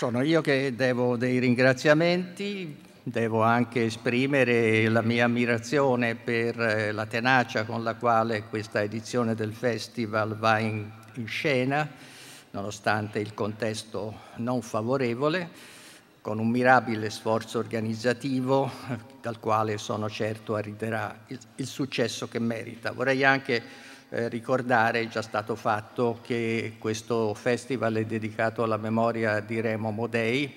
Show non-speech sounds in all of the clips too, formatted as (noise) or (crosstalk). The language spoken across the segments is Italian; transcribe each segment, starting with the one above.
Sono io che devo dei ringraziamenti, devo anche esprimere la mia ammirazione per eh, la tenacia con la quale questa edizione del festival va in, in scena, nonostante il contesto non favorevole con un mirabile sforzo organizzativo dal quale sono certo arriverà il, il successo che merita. Vorrei anche eh, ricordare, è già stato fatto, che questo festival è dedicato alla memoria di Remo Modei,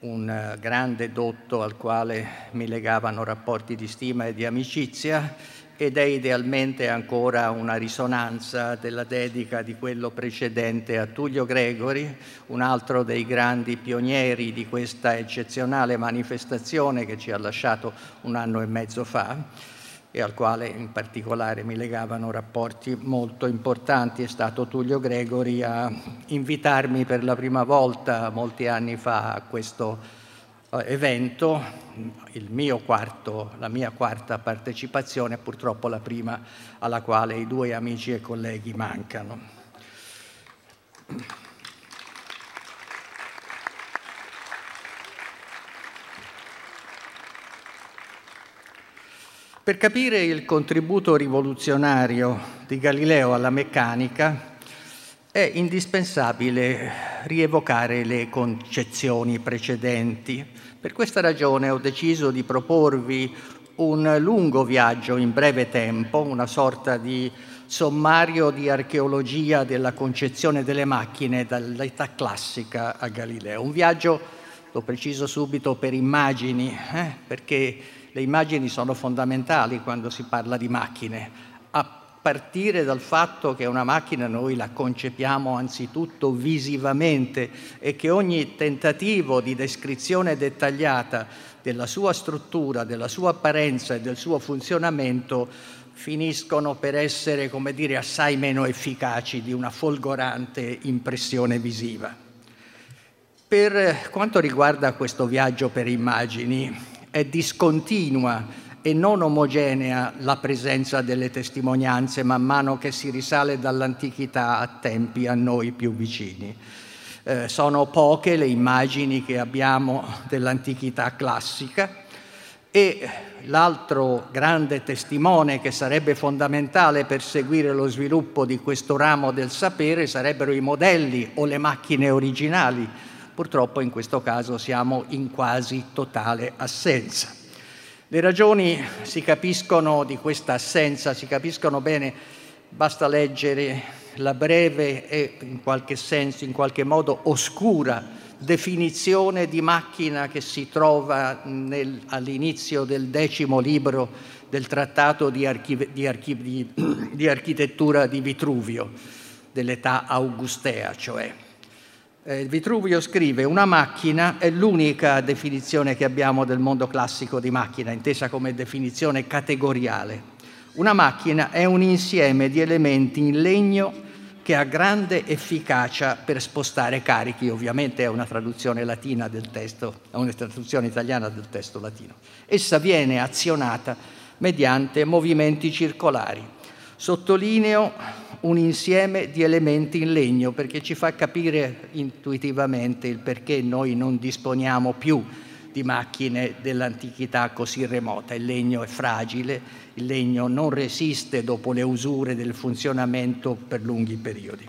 un grande dotto al quale mi legavano rapporti di stima e di amicizia ed è idealmente ancora una risonanza della dedica di quello precedente a Tullio Gregori, un altro dei grandi pionieri di questa eccezionale manifestazione che ci ha lasciato un anno e mezzo fa e al quale in particolare mi legavano rapporti molto importanti. È stato Tullio Gregori a invitarmi per la prima volta molti anni fa a questo eh, evento, quarto, la mia quarta partecipazione, purtroppo la prima alla quale i due amici e colleghi mancano. Per capire il contributo rivoluzionario di Galileo alla meccanica, è indispensabile rievocare le concezioni precedenti. Per questa ragione ho deciso di proporvi un lungo viaggio in breve tempo, una sorta di sommario di archeologia della concezione delle macchine dall'età classica a Galileo. Un viaggio, lo preciso subito, per immagini, eh? perché le immagini sono fondamentali quando si parla di macchine partire dal fatto che una macchina noi la concepiamo anzitutto visivamente e che ogni tentativo di descrizione dettagliata della sua struttura, della sua apparenza e del suo funzionamento finiscono per essere, come dire, assai meno efficaci di una folgorante impressione visiva. Per quanto riguarda questo viaggio per immagini, è discontinua e non omogenea la presenza delle testimonianze man mano che si risale dall'antichità a tempi a noi più vicini. Eh, sono poche le immagini che abbiamo dell'antichità classica e l'altro grande testimone che sarebbe fondamentale per seguire lo sviluppo di questo ramo del sapere sarebbero i modelli o le macchine originali. Purtroppo in questo caso siamo in quasi totale assenza. Le ragioni si capiscono di questa assenza, si capiscono bene, basta leggere la breve e in qualche senso, in qualche modo oscura definizione di macchina che si trova nel, all'inizio del decimo libro del trattato di, archi, di, archi, di, (clears throat) di architettura di Vitruvio, dell'età augustea, cioè eh, Vitruvio scrive una macchina è l'unica definizione che abbiamo del mondo classico di macchina, intesa come definizione categoriale. Una macchina è un insieme di elementi in legno che ha grande efficacia per spostare carichi, ovviamente è una traduzione latina del testo, è una traduzione italiana del testo latino. Essa viene azionata mediante movimenti circolari. Sottolineo un insieme di elementi in legno perché ci fa capire intuitivamente il perché noi non disponiamo più di macchine dell'antichità così remota. Il legno è fragile, il legno non resiste dopo le usure del funzionamento per lunghi periodi.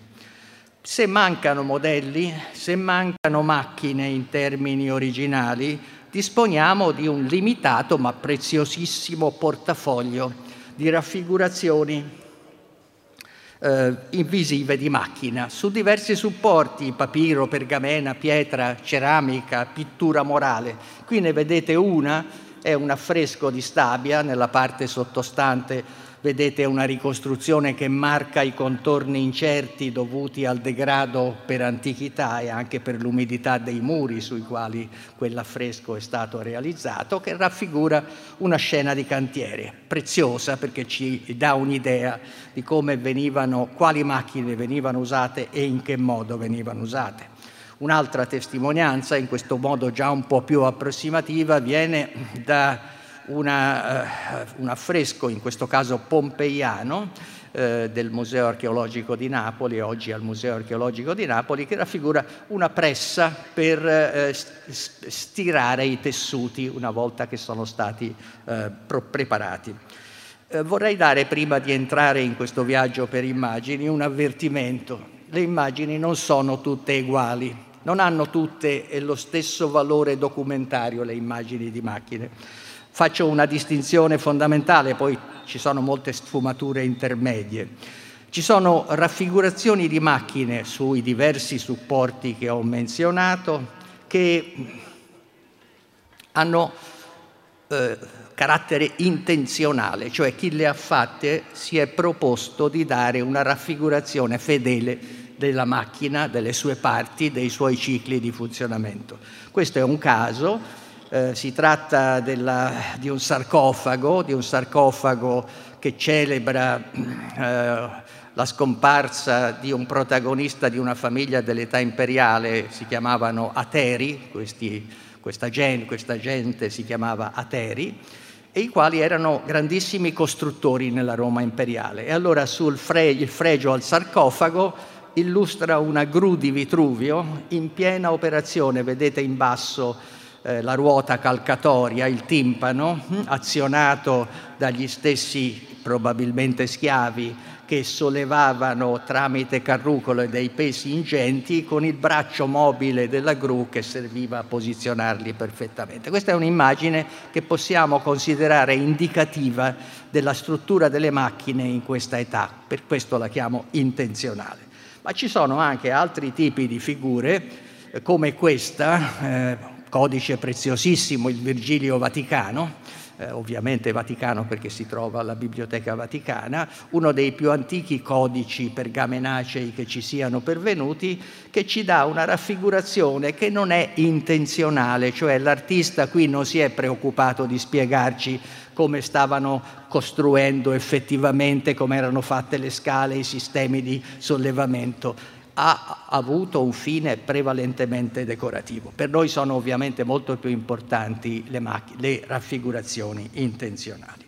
Se mancano modelli, se mancano macchine in termini originali, disponiamo di un limitato ma preziosissimo portafoglio di raffigurazioni eh, invisive di macchina su diversi supporti, papiro, pergamena, pietra, ceramica, pittura morale. Qui ne vedete una, è un affresco di Stabia nella parte sottostante vedete una ricostruzione che marca i contorni incerti dovuti al degrado per antichità e anche per l'umidità dei muri sui quali quell'affresco è stato realizzato, che raffigura una scena di cantiere, preziosa perché ci dà un'idea di come venivano, quali macchine venivano usate e in che modo venivano usate. Un'altra testimonianza, in questo modo già un po' più approssimativa, viene da una, uh, un affresco, in questo caso pompeiano, eh, del Museo Archeologico di Napoli, oggi al Museo Archeologico di Napoli, che raffigura una pressa per eh, stirare i tessuti una volta che sono stati preparati. Vorrei dare, prima di entrare in questo viaggio per immagini, un avvertimento. Le immagini non sono tutte uguali, non hanno tutte lo stesso valore documentario le immagini di macchine. Faccio una distinzione fondamentale, poi ci sono molte sfumature intermedie. Ci sono raffigurazioni di macchine sui diversi supporti che ho menzionato che hanno eh, carattere intenzionale, cioè chi le ha fatte si è proposto di dare una raffigurazione fedele della macchina, delle sue parti, dei suoi cicli di funzionamento. Questo è un caso, eh, si tratta della, di un sarcofago, di un sarcofago che celebra eh, la scomparsa di un protagonista di una famiglia dell'età imperiale, si chiamavano Ateri, questi, questa, gente, questa gente si chiamava Ateri, e i quali erano grandissimi costruttori nella Roma imperiale. E allora sul fre- il fregio al sarcofago illustra una gru di Vitruvio in piena operazione, vedete in basso eh, la ruota calcatoria, il timpano, hm, azionato dagli stessi probabilmente schiavi che sollevavano tramite carrucole dei pesi ingenti con il braccio mobile della gru che serviva a posizionarli perfettamente. Questa è un'immagine che possiamo considerare indicativa della struttura delle macchine in questa età, per questo la chiamo intenzionale. Ma ci sono anche altri tipi di figure, eh, come questa, eh, codice preziosissimo, il Virgilio Vaticano, eh, ovviamente Vaticano perché si trova alla Biblioteca Vaticana, uno dei più antichi codici pergamenacei che ci siano pervenuti, che ci dà una raffigurazione che non è intenzionale, cioè l'artista qui non si è preoccupato di spiegarci come stavano costruendo effettivamente, come erano fatte le scale, i sistemi di sollevamento ha avuto un fine prevalentemente decorativo. Per noi sono ovviamente molto più importanti le, macch- le raffigurazioni intenzionali.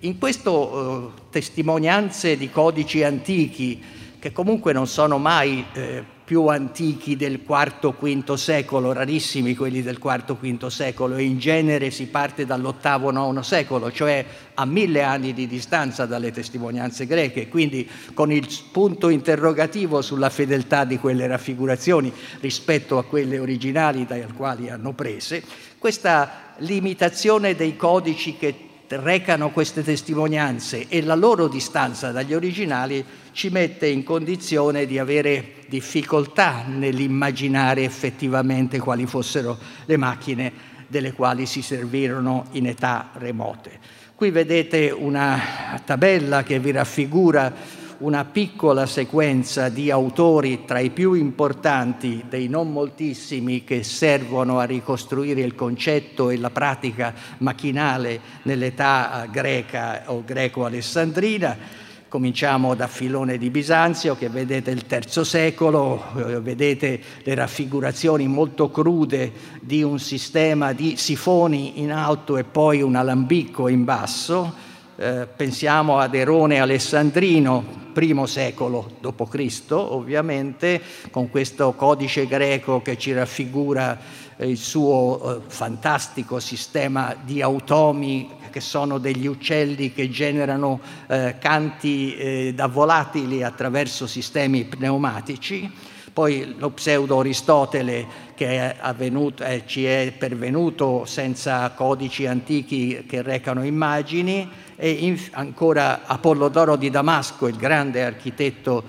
In queste eh, testimonianze di codici antichi, che comunque non sono mai eh, più antichi del IV-V secolo, rarissimi quelli del IV-V secolo, e in genere si parte dall'VIII-IX secolo, cioè a mille anni di distanza dalle testimonianze greche, quindi con il punto interrogativo sulla fedeltà di quelle raffigurazioni rispetto a quelle originali dai quali hanno prese, questa limitazione dei codici che recano queste testimonianze e la loro distanza dagli originali ci mette in condizione di avere difficoltà nell'immaginare effettivamente quali fossero le macchine delle quali si servirono in età remote. Qui vedete una tabella che vi raffigura una piccola sequenza di autori tra i più importanti dei non moltissimi che servono a ricostruire il concetto e la pratica macchinale nell'età greca o greco-alessandrina. Cominciamo da Filone di Bisanzio, che vedete il terzo secolo, eh, vedete le raffigurazioni molto crude di un sistema di sifoni in alto e poi un alambicco in basso eh, pensiamo ad Erone Alessandrino, primo secolo d.C., ovviamente, con questo codice greco che ci raffigura eh, il suo eh, fantastico sistema di automi che sono degli uccelli che generano eh, canti da volatili attraverso sistemi pneumatici poi lo pseudo Aristotele che è avvenuto, eh, ci è pervenuto senza codici antichi che recano immagini e in, ancora Apollodoro di Damasco, il grande architetto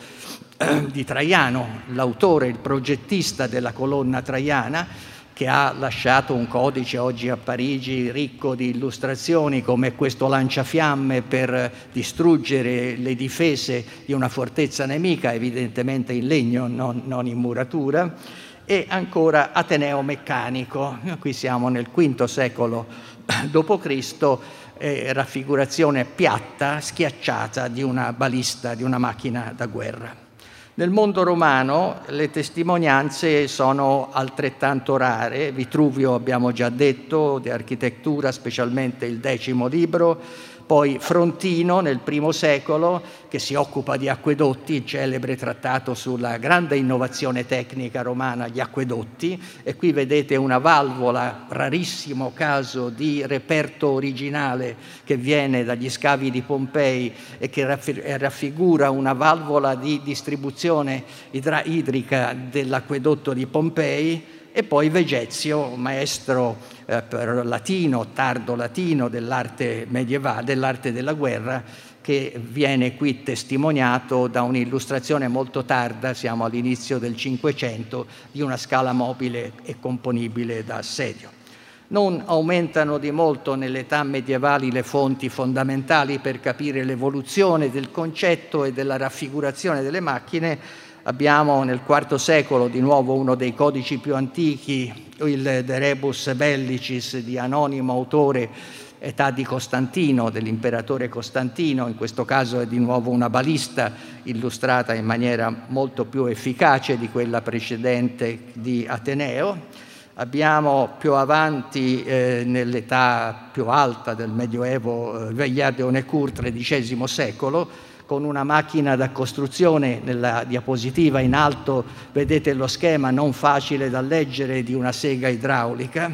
eh, di Traiano, l'autore, il progettista della colonna traiana, che ha lasciato un codice oggi a Parigi ricco di illustrazioni come questo lanciafiamme per distruggere le difese di una fortezza nemica, evidentemente in legno, non, non in muratura, e ancora Ateneo Meccanico, qui siamo nel V secolo d.C., eh, raffigurazione piatta, schiacciata di una balista, di una macchina da guerra. Nel mondo romano le testimonianze sono altrettanto rare, Vitruvio abbiamo già detto, di architettura, specialmente il decimo libro, poi Frontino nel primo secolo che si occupa di acquedotti, il celebre trattato sulla grande innovazione tecnica romana, gli acquedotti, e qui vedete una valvola, rarissimo caso di reperto originale che viene dagli scavi di Pompei e che raffigura una valvola di distribuzione idrica dell'acquedotto di Pompei e poi Vegezio, maestro eh, latino, tardo latino dell'arte medievale, dell'arte della guerra, che viene qui testimoniato da un'illustrazione molto tarda, siamo all'inizio del Cinquecento, di una scala mobile e componibile da assedio. Non aumentano di molto nell'età medievali le fonti fondamentali per capire l'evoluzione del concetto e della raffigurazione delle macchine, Abbiamo nel IV secolo di nuovo uno dei codici più antichi, il De Rebus Bellicis di anonimo autore età di Costantino, dell'imperatore Costantino, in questo caso è di nuovo una balista illustrata in maniera molto più efficace di quella precedente di Ateneo. Abbiamo più avanti, eh, nell'età più alta del Medioevo, eh, Veillard de Honnecourt, XIII secolo, con una macchina da costruzione, nella diapositiva in alto vedete lo schema non facile da leggere di una sega idraulica.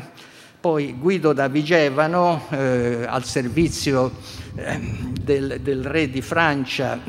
Poi Guido da Vigevano, eh, al servizio eh, del, del, re di Francia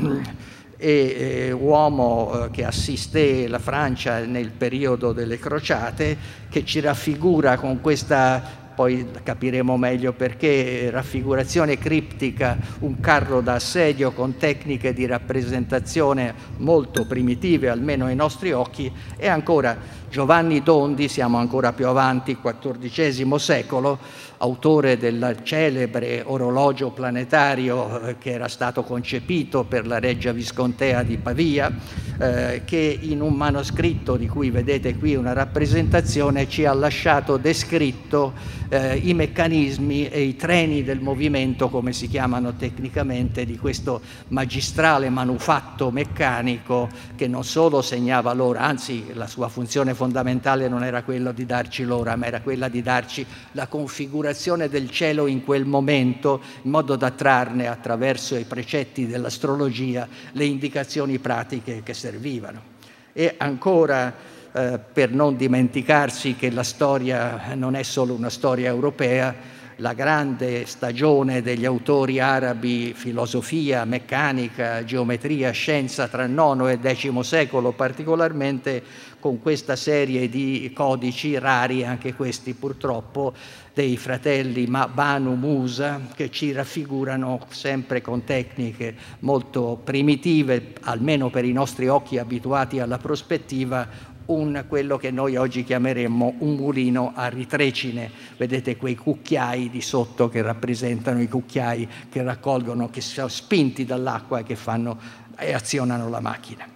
e eh, uomo eh, che assiste la Francia nel periodo delle crociate, che ci raffigura con questa poi capiremo meglio perché. Raffigurazione criptica, un carro da assedio con tecniche di rappresentazione molto primitive, almeno ai nostri occhi, e ancora Giovanni Dondi, siamo ancora più avanti, XIV secolo, autore del celebre orologio planetario eh, che era stato concepito per la Reggia Viscontea di Pavia, eh, che in un manoscritto di cui vedete qui una rappresentazione ci ha lasciato descritto eh, i meccanismi e i treni del movimento, come si chiamano tecnicamente, di questo magistrale manufatto meccanico che non solo segnava l'ora, anzi la sua funzione fondamentale non era quella di darci l'ora, ma era quella di darci la configurazione del cielo in quel momento, in modo da trarne attraverso i precetti dell'astrologia le indicazioni pratiche che servivano. E ancora eh, per non dimenticarsi che la storia non è solo una storia europea, la grande stagione degli autori arabi, filosofia, meccanica, geometria, scienza tra il IX e X secolo particolarmente, con questa serie di codici rari, anche questi purtroppo, dei fratelli Banu Musa, che ci raffigurano sempre con tecniche molto primitive, almeno per i nostri occhi abituati alla prospettiva, un, quello che noi oggi chiameremmo un mulino a ritrecine. Vedete quei cucchiai di sotto che rappresentano i cucchiai che raccolgono, che sono spinti dall'acqua e che fanno e azionano la macchina.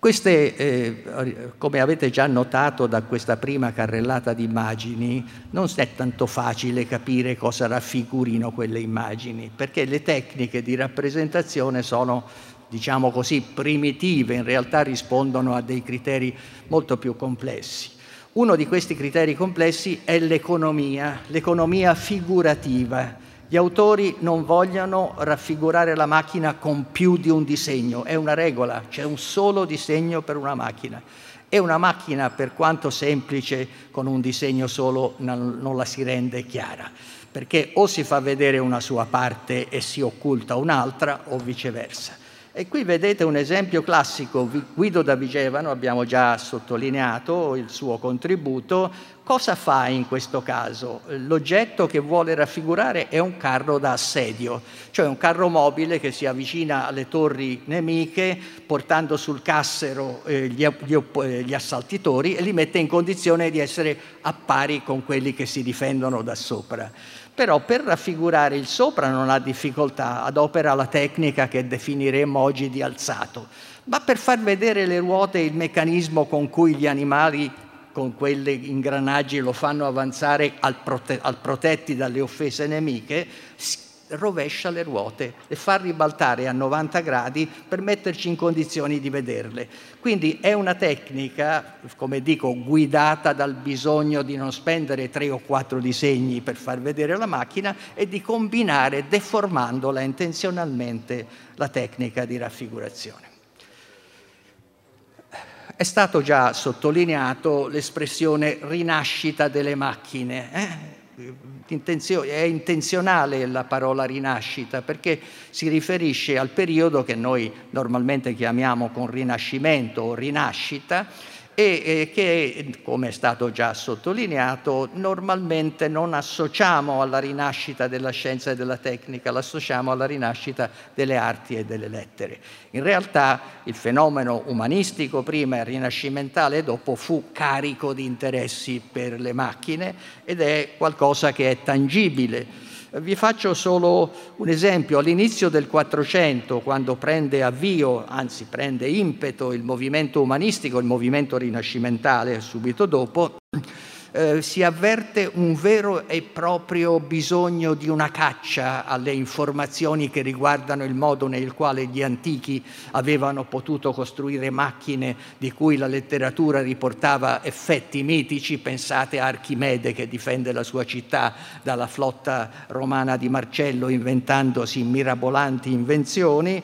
Queste, eh, come avete già notato da questa prima carrellata di immagini, non è tanto facile capire cosa raffigurino quelle immagini, perché le tecniche di rappresentazione sono diciamo così, primitive, in realtà rispondono a dei criteri molto più complessi. Uno di questi criteri complessi è l'economia, l'economia figurativa. Gli autori non vogliono raffigurare la macchina con più di un disegno, è una regola, c'è un solo disegno per una macchina. E una macchina, per quanto semplice, con un disegno solo non, la si rende chiara, perché o si fa vedere una sua parte e si occulta un'altra, o viceversa. E qui vedete un esempio classico, Guido da Vigevano, abbiamo già sottolineato il suo contributo, cosa fa in questo caso? L'oggetto che vuole raffigurare è un carro da assedio, cioè un carro mobile che si avvicina alle torri nemiche portando sul cassero eh, gli, gli, eh, gli assaltitori e li mette in condizione di essere a pari con quelli che si difendono da sopra però per raffigurare il sopra non ha difficoltà, adopera la tecnica che definiremmo oggi di alzato, ma per far vedere le ruote e il meccanismo con cui gli animali con quegli ingranaggi lo fanno avanzare al, prote- al protetti dalle offese nemiche, rovescia le ruote, le fa ribaltare a 90 gradi per metterci in condizioni di vederle. Quindi è una tecnica, come dico, guidata dal bisogno di non spendere tre o quattro disegni per far vedere la macchina e di combinare, deformandola intenzionalmente, la tecnica di raffigurazione. È stato già sottolineato l'espressione rinascita delle macchine. Eh? È intenzionale la parola rinascita perché si riferisce al periodo che noi normalmente chiamiamo con rinascimento o rinascita e che, come è stato già sottolineato, normalmente non associamo alla rinascita della scienza e della tecnica, l'associamo alla rinascita delle arti e delle lettere. In realtà il fenomeno umanistico prima e rinascimentale dopo fu carico di interessi per le macchine ed è qualcosa che è tangibile vi faccio solo un esempio. All'inizio del Quattrocento, quando prende avvio, anzi prende impeto il movimento umanistico, il movimento rinascimentale subito dopo, eh, si avverte un vero e proprio bisogno di una caccia alle informazioni che riguardano il modo nel quale gli antichi avevano potuto costruire macchine di cui la letteratura riportava effetti mitici. Pensate a Archimede che difende la sua città dalla flotta romana di Marcello inventandosi mirabolanti invenzioni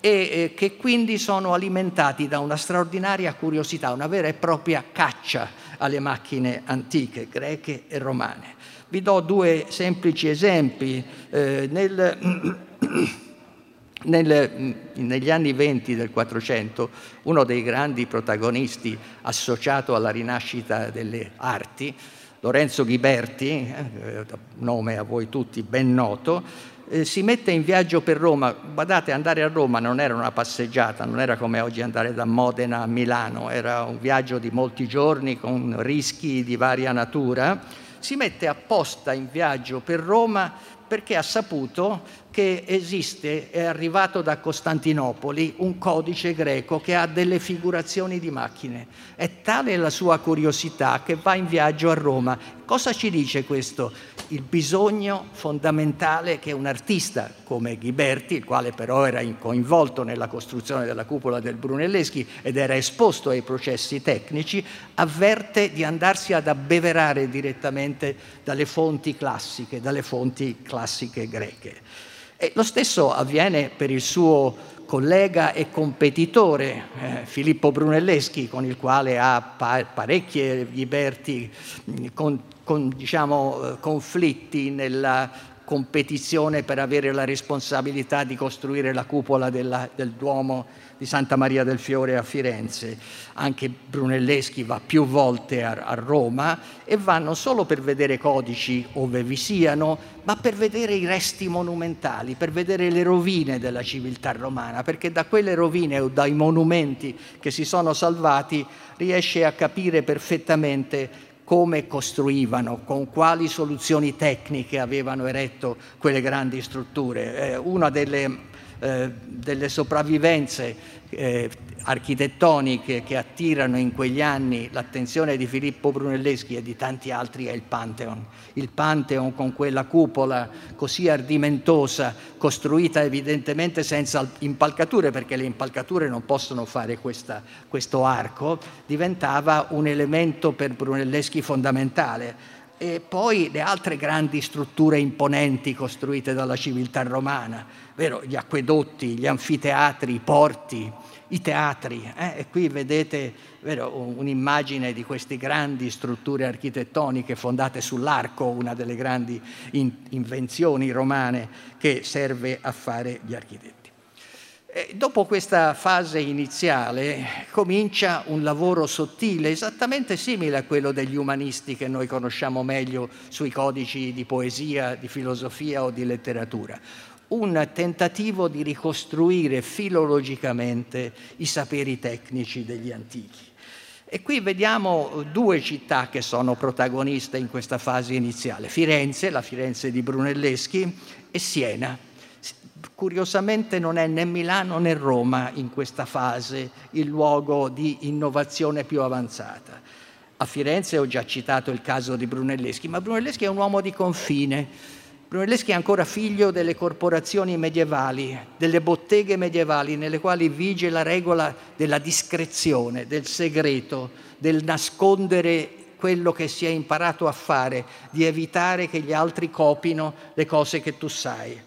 e che quindi sono alimentati da una straordinaria curiosità, una vera e propria caccia alle macchine antiche, greche e romane. Vi do due semplici esempi. Eh, nel, (clears throat) nel, negli anni venti del Quattrocento, uno dei grandi protagonisti associato alla rinascita delle arti, Lorenzo Ghiberti, eh, nome a voi tutti ben noto, eh, si mette in viaggio per Roma. Guardate, andare a Roma non era una passeggiata, non era come oggi andare da Modena a Milano, era un viaggio di molti giorni con rischi di varia natura. Si mette apposta in viaggio per Roma perché ha saputo che esiste, è arrivato da Costantinopoli, un codice greco che ha delle figurazioni di macchine. È tale la sua curiosità che va in viaggio a Roma. Cosa ci dice questo? Il bisogno fondamentale che un artista come Ghiberti, il quale però era coinvolto nella costruzione della cupola del Brunelleschi ed era esposto ai processi tecnici, avverte di andarsi ad abbeverare direttamente dalle fonti classiche, dalle fonti classiche greche. E lo stesso avviene per il suo collega e competitore eh, Filippo Brunelleschi, con il quale ha pa- parecchie liberti con, con diciamo, eh, conflitti nella competizione per avere la responsabilità di costruire la cupola della, del Duomo di Santa Maria del Fiore a Firenze. Anche Brunelleschi va più volte a, a Roma e va non solo per vedere codici ove vi siano, ma per vedere i resti monumentali, per vedere le rovine della civiltà romana, perché da quelle rovine o dai monumenti che si sono salvati riesce a capire perfettamente come costruivano, con quali soluzioni tecniche avevano eretto quelle grandi strutture. Eh, una delle eh, delle sopravvivenze eh, architettoniche che attirano in quegli anni l'attenzione di Filippo Brunelleschi e di tanti altri è il Pantheon. Il Pantheon con quella cupola così ardimentosa, costruita evidentemente senza impalcature, perché le impalcature non possono fare questa, questo arco, diventava un elemento per Brunelleschi fondamentale e poi le altre grandi strutture imponenti costruite dalla civiltà romana, vero? gli acquedotti, gli anfiteatri, i porti, i teatri. Eh? E qui vedete vero, un'immagine di queste grandi strutture architettoniche fondate sull'arco, una delle grandi in- invenzioni romane che serve a fare gli architetti. E dopo questa fase iniziale comincia un lavoro sottile, esattamente simile a quello degli umanisti che noi conosciamo meglio sui codici di poesia, di filosofia o di letteratura. Un tentativo di ricostruire filologicamente i saperi tecnici degli antichi. E qui vediamo due città che sono protagoniste in questa fase iniziale, Firenze, la Firenze di Brunelleschi, e Siena, Curiosamente non è né Milano né Roma in questa fase il luogo di innovazione più avanzata. A Firenze ho già citato il caso di Brunelleschi, ma Brunelleschi è un uomo di confine, Brunelleschi è ancora figlio delle corporazioni medievali, delle botteghe medievali nelle quali vige la regola della discrezione, del segreto, del nascondere quello che si è imparato a fare, di evitare che gli altri copino le cose che tu sai.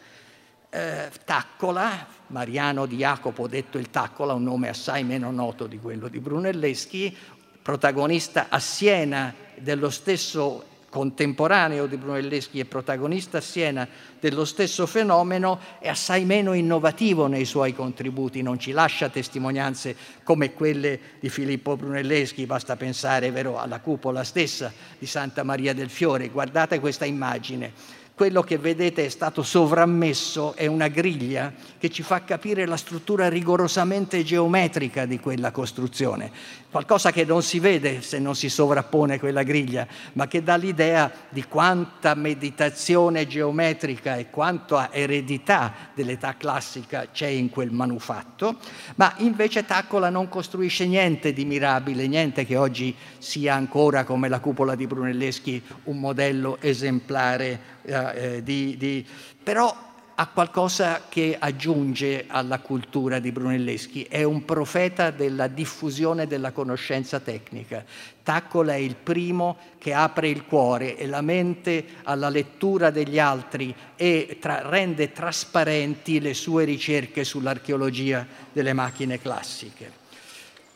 Eh, Taccola, Mariano di Jacopo, detto il Taccola, un nome assai meno noto di quello di Brunelleschi, protagonista a Siena dello stesso contemporaneo di Brunelleschi e protagonista a Siena dello stesso fenomeno, è assai meno innovativo nei suoi contributi, non ci lascia testimonianze come quelle di Filippo Brunelleschi, basta pensare vero, alla cupola stessa di Santa Maria del Fiore. Guardate questa immagine quello che vedete è stato sovrammesso è una griglia che ci fa capire la struttura rigorosamente geometrica di quella costruzione, qualcosa che non si vede se non si sovrappone quella griglia, ma che dà l'idea di quanta meditazione geometrica e quanta eredità dell'età classica c'è in quel manufatto, ma invece Taccola non costruisce niente di mirabile, niente che oggi sia ancora come la cupola di Brunelleschi un modello esemplare eh, eh, di, di, però ha qualcosa che aggiunge alla cultura di Brunelleschi, è un profeta della diffusione della conoscenza tecnica. Taccola è il primo che apre il cuore e la mente alla lettura degli altri e tra, rende trasparenti le sue ricerche sull'archeologia delle macchine classiche.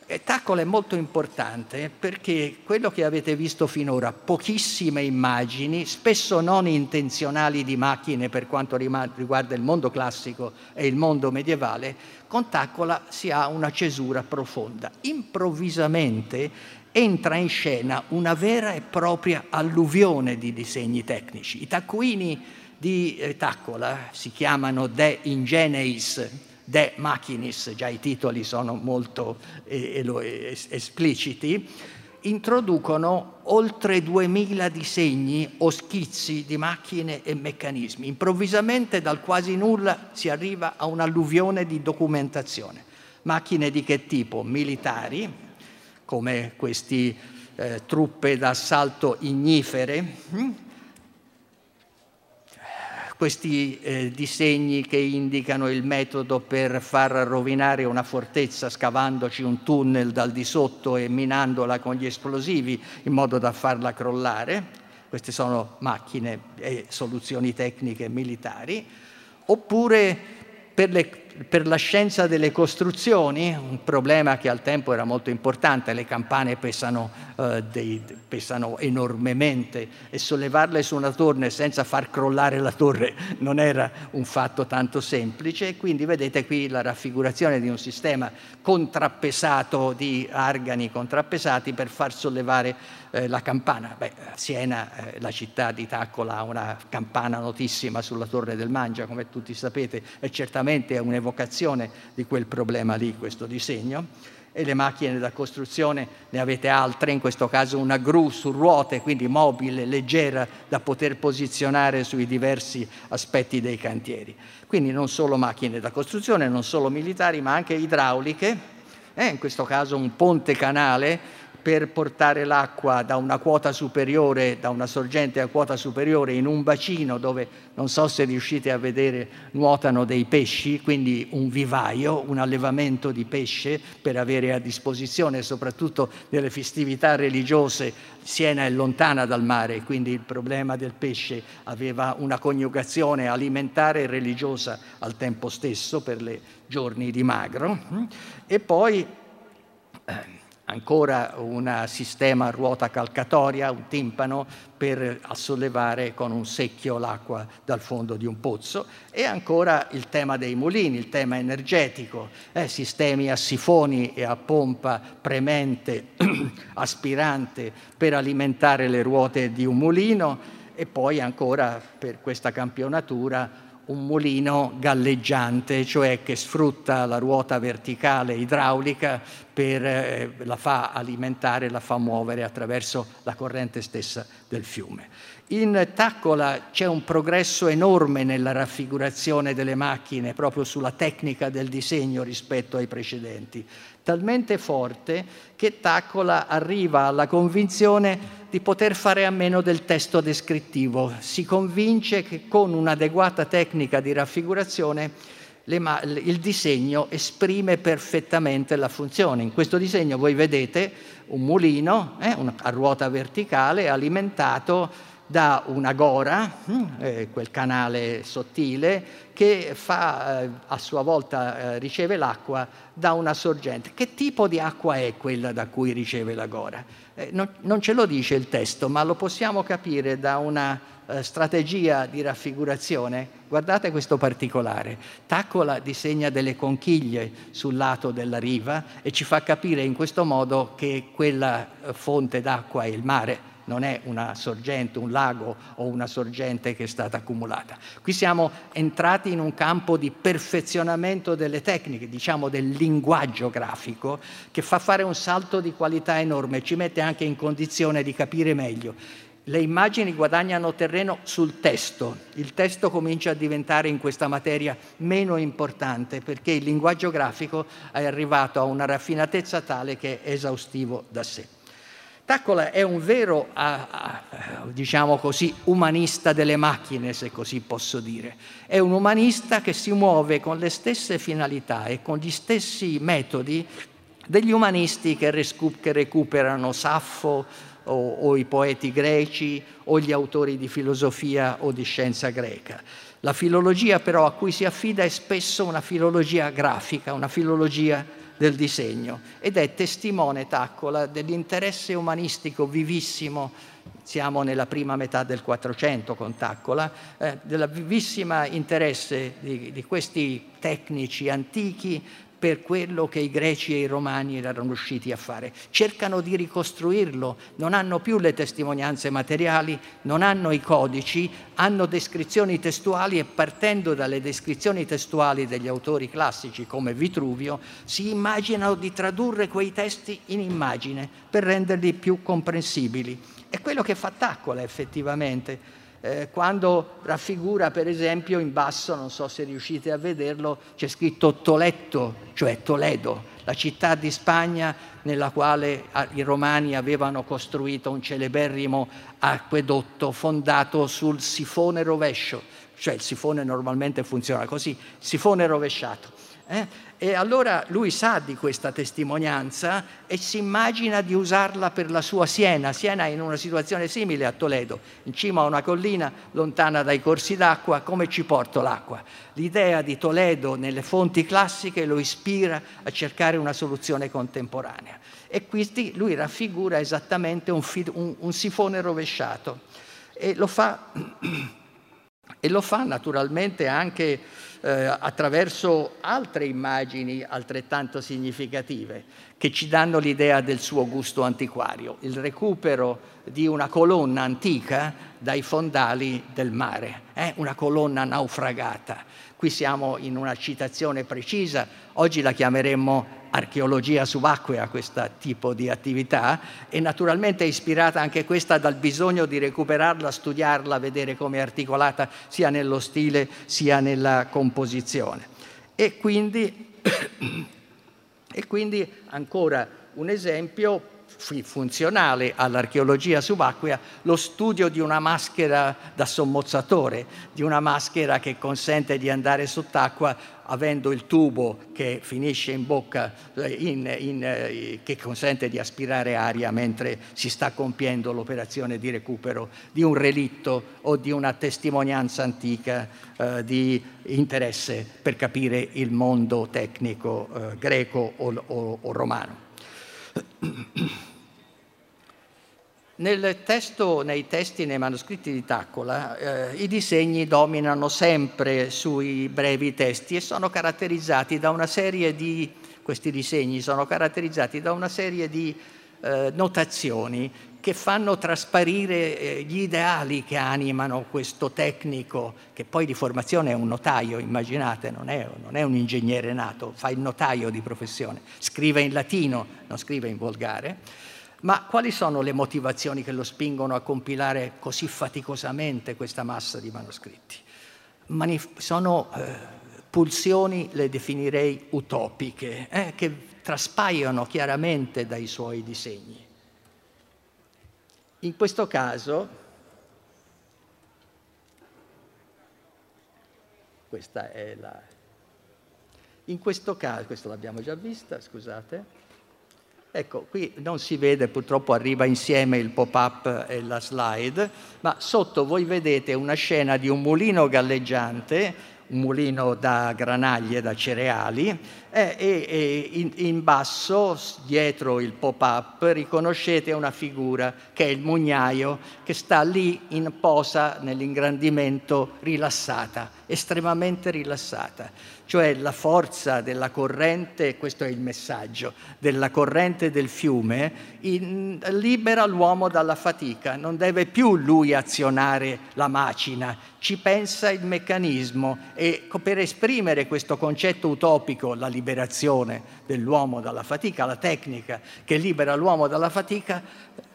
E Taccola è molto importante perché quello che avete visto finora, pochissime immagini, spesso non intenzionali di macchine per quanto riguarda il mondo classico e il mondo medievale, con Taccola si ha una cesura profonda. Improvvisamente entra in scena una vera e propria alluvione di disegni tecnici. I taccuini di eh, Taccola si chiamano De Ingeneis, De Machinis, già i titoli sono molto eh, espliciti, introducono oltre 2000 disegni o schizzi di macchine e meccanismi. Improvvisamente dal quasi nulla si arriva a un'alluvione di documentazione. Macchine di che tipo? Militari, come queste eh, truppe d'assalto ignifere, hm? Questi eh, disegni che indicano il metodo per far rovinare una fortezza scavandoci un tunnel dal di sotto e minandola con gli esplosivi in modo da farla crollare. Queste sono macchine e soluzioni tecniche militari. Oppure per le per la scienza delle costruzioni, un problema che al tempo era molto importante, le campane pesano, eh, dei, pesano, enormemente e sollevarle su una torre senza far crollare la torre non era un fatto tanto semplice, quindi vedete qui la raffigurazione di un sistema contrappesato di argani contrappesati per far sollevare eh, la campana. Beh, Siena, eh, la città di Taccola, ha una campana notissima sulla torre del Mangia, come tutti sapete, e certamente è un'evocazione di quel problema lì, questo disegno. E le macchine da costruzione ne avete altre, in questo caso una gru su ruote, quindi mobile, leggera, da poter posizionare sui diversi aspetti dei cantieri. Quindi non solo macchine da costruzione, non solo militari, ma anche idrauliche, eh, in questo caso un ponte canale per portare l'acqua da una quota superiore, da una sorgente a quota superiore in un bacino dove non so se riuscite a vedere nuotano dei pesci, quindi un vivaio, un allevamento di pesce per avere a disposizione, soprattutto nelle festività religiose. Siena è lontana dal mare, quindi il problema del pesce aveva una coniugazione alimentare e religiosa al tempo stesso per le giorni di magro. E poi eh, ancora un sistema a ruota calcatoria, un timpano per sollevare con un secchio l'acqua dal fondo di un pozzo. E ancora il tema dei mulini, il tema energetico, eh, sistemi a sifoni e a pompa premente, (clears throat) aspirante per alimentare le ruote di un mulino. E poi ancora per questa campionatura un mulino galleggiante, cioè che sfrutta la ruota verticale idraulica per eh, la fa alimentare, la fa muovere attraverso la corrente stessa del fiume. In Taccola c'è un progresso enorme nella raffigurazione delle macchine, proprio sulla tecnica del disegno rispetto ai precedenti, talmente forte che Taccola arriva alla convinzione di poter fare a meno del testo descrittivo. Si convince che con un'adeguata tecnica di raffigurazione il disegno esprime perfettamente la funzione. In questo disegno voi vedete un mulino eh, a ruota verticale alimentato da una gora, hm, eh, quel canale sottile, che fa, eh, a sua volta eh, riceve l'acqua da una sorgente. Che tipo di acqua è quella da cui riceve la gora? Eh, non, non, ce lo dice il testo, ma lo possiamo capire da una eh, strategia di raffigurazione. Guardate questo particolare. Taccola disegna delle conchiglie sul lato della riva e ci fa capire in questo modo che quella eh, fonte d'acqua è il mare non è una sorgente, un lago o una sorgente che è stata accumulata. Qui siamo entrati in un campo di perfezionamento delle tecniche, diciamo del linguaggio grafico, che fa fare un salto di qualità enorme, ci mette anche in condizione di capire meglio. Le immagini guadagnano terreno sul testo, il testo comincia a diventare in questa materia meno importante perché il linguaggio grafico è arrivato a una raffinatezza tale che è esaustivo da sé. Taccola è un vero, diciamo così, umanista delle macchine, se così posso dire. È un umanista che si muove con le stesse finalità e con gli stessi metodi degli umanisti che, recuperano Saffo o, o i poeti greci o gli autori di filosofia o di scienza greca. La filologia però a cui si affida è spesso una filologia grafica, una filologia del disegno ed è testimone Taccola dell'interesse umanistico vivissimo, siamo nella prima metà del Quattrocento con Taccola, eh, del vivissimo interesse di, di questi tecnici antichi per quello che i greci e i romani erano riusciti a fare. Cercano di ricostruirlo, non hanno più le testimonianze materiali, non hanno i codici, hanno descrizioni testuali e partendo dalle descrizioni testuali degli autori classici come Vitruvio, si immaginano di tradurre quei testi in immagine per renderli più comprensibili. È quello che fa Taccola effettivamente eh, quando raffigura per esempio in basso, non so se riuscite a vederlo, c'è scritto Toletto, cioè Toledo, la città di Spagna nella quale i romani avevano costruito un celeberrimo acquedotto fondato sul sifone rovescio, cioè il sifone normalmente funziona così, sifone rovesciato. Eh? E allora lui sa di questa testimonianza e si immagina di usarla per la sua Siena. Siena è in una situazione simile a Toledo, in cima a una collina, lontana dai corsi d'acqua, come ci porto l'acqua? L'idea di Toledo nelle fonti classiche lo ispira a cercare una soluzione contemporanea. E quindi lui raffigura esattamente un, un, un sifone rovesciato e lo fa, (clears throat) e lo fa naturalmente anche eh, attraverso altre immagini altrettanto significative che ci danno l'idea del suo gusto antiquario, il recupero di una colonna antica dai fondali del mare, eh? una colonna naufragata. Qui siamo in una citazione precisa, oggi la chiameremmo archeologia subacquea questo tipo di attività e naturalmente è ispirata anche questa dal bisogno di recuperarla, studiarla, vedere come è articolata sia nello stile sia nella composizione. E quindi, (clears throat) e quindi ancora un esempio funzionale all'archeologia subacquea lo studio di una maschera da sommozzatore, di una maschera che consente di andare sott'acqua avendo il tubo che finisce in bocca, eh, in, in, eh, che consente di aspirare aria mentre si sta compiendo l'operazione di recupero di un relitto o di una testimonianza antica eh, di interesse per capire il mondo tecnico eh, greco o, o, o romano. (clears throat) Testo, nei testi, nei manoscritti di Taccola, eh, i disegni dominano sempre sui brevi testi e sono caratterizzati da una serie di, questi disegni sono caratterizzati da una serie di eh, notazioni che fanno trasparire eh, gli ideali che animano questo tecnico, che poi di formazione è un notaio, immaginate, non è, non è un ingegnere nato, fa il notaio di professione, scrive in latino, non scrive in volgare ma quali sono le motivazioni che lo spingono a compilare così faticosamente questa massa di manoscritti? Manif- sono eh, pulsioni, le definirei utopiche, eh, che traspaiono chiaramente dai suoi disegni. In questo caso, questa è la... In questo caso, questo l'abbiamo già vista, scusate. Ecco, qui non si vede, purtroppo arriva insieme il pop-up e la slide, ma sotto voi vedete una scena di un mulino galleggiante un mulino da granaglie, da cereali, e, e in, in, basso, dietro il pop-up, riconoscete una figura che è il mugnaio che sta lì in posa nell'ingrandimento rilassata, estremamente rilassata cioè la forza della corrente, questo è il messaggio, della corrente del fiume, in, libera l'uomo dalla fatica, non deve più lui azionare la macina, ci pensa il meccanismo e per esprimere questo concetto utopico, la liberazione dell'uomo dalla fatica, la tecnica che libera l'uomo dalla fatica,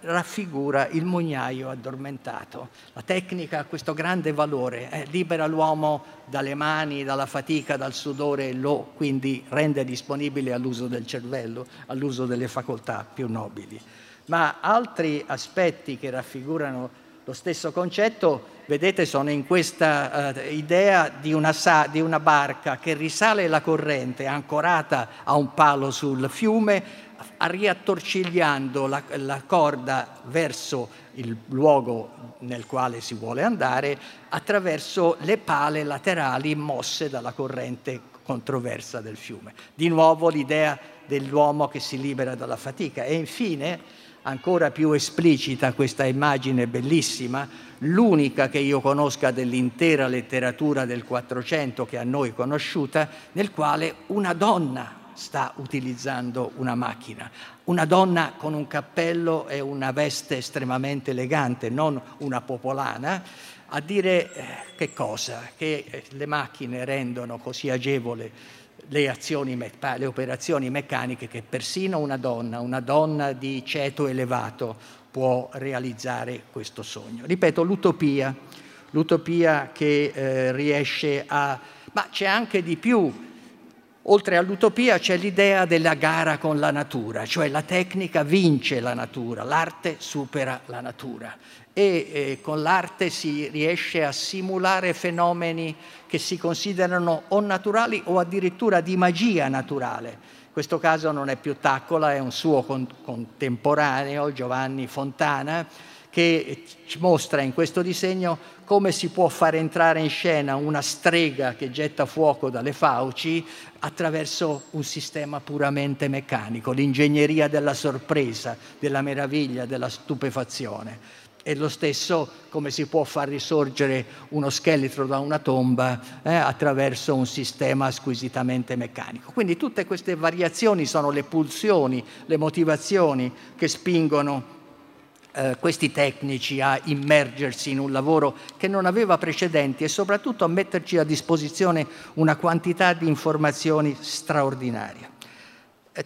raffigura il mugnaio addormentato. La tecnica ha questo grande valore, eh, libera l'uomo dalle mani, dalla fatica, dal sudore lo quindi rende disponibile all'uso del cervello, all'uso delle facoltà più nobili. Ma altri aspetti che raffigurano lo stesso concetto, vedete, sono in questa uh, idea di una, di una barca che risale la corrente ancorata a un palo sul fiume, riattorcigliando la, la corda verso il luogo nel quale si vuole andare attraverso le pale laterali mosse dalla corrente controversa del fiume. Di nuovo l'idea dell'uomo che si libera dalla fatica e infine ancora più esplicita questa immagine bellissima, l'unica che io conosca dell'intera letteratura del Quattrocento che a noi conosciuta, nel quale una donna sta utilizzando una macchina. Una donna con un cappello e una veste estremamente elegante, non una popolana, a dire eh, che cosa? Che eh, le macchine rendono così agevole le, azioni, le operazioni meccaniche che persino una donna, una donna di ceto elevato, può realizzare questo sogno. Ripeto, l'utopia, l'utopia che eh, riesce a... ma c'è anche di più Oltre all'utopia c'è l'idea della gara con la natura, cioè la tecnica vince la natura, l'arte supera la natura e eh, con l'arte si riesce a simulare fenomeni che si considerano o naturali o addirittura di magia naturale. In questo caso non è più Taccola, è un suo contemporaneo, Giovanni Fontana, che ci mostra in questo disegno come si può fare entrare in scena una strega che getta fuoco dalle fauci attraverso un sistema puramente meccanico, l'ingegneria della sorpresa, della meraviglia, della stupefazione. E lo stesso come si può far risorgere uno scheletro da una tomba eh, attraverso un sistema squisitamente meccanico. Quindi tutte queste variazioni sono le pulsioni, le motivazioni che spingono eh, questi tecnici a immergersi in un lavoro che non aveva precedenti e soprattutto a metterci a disposizione una quantità di informazioni straordinaria.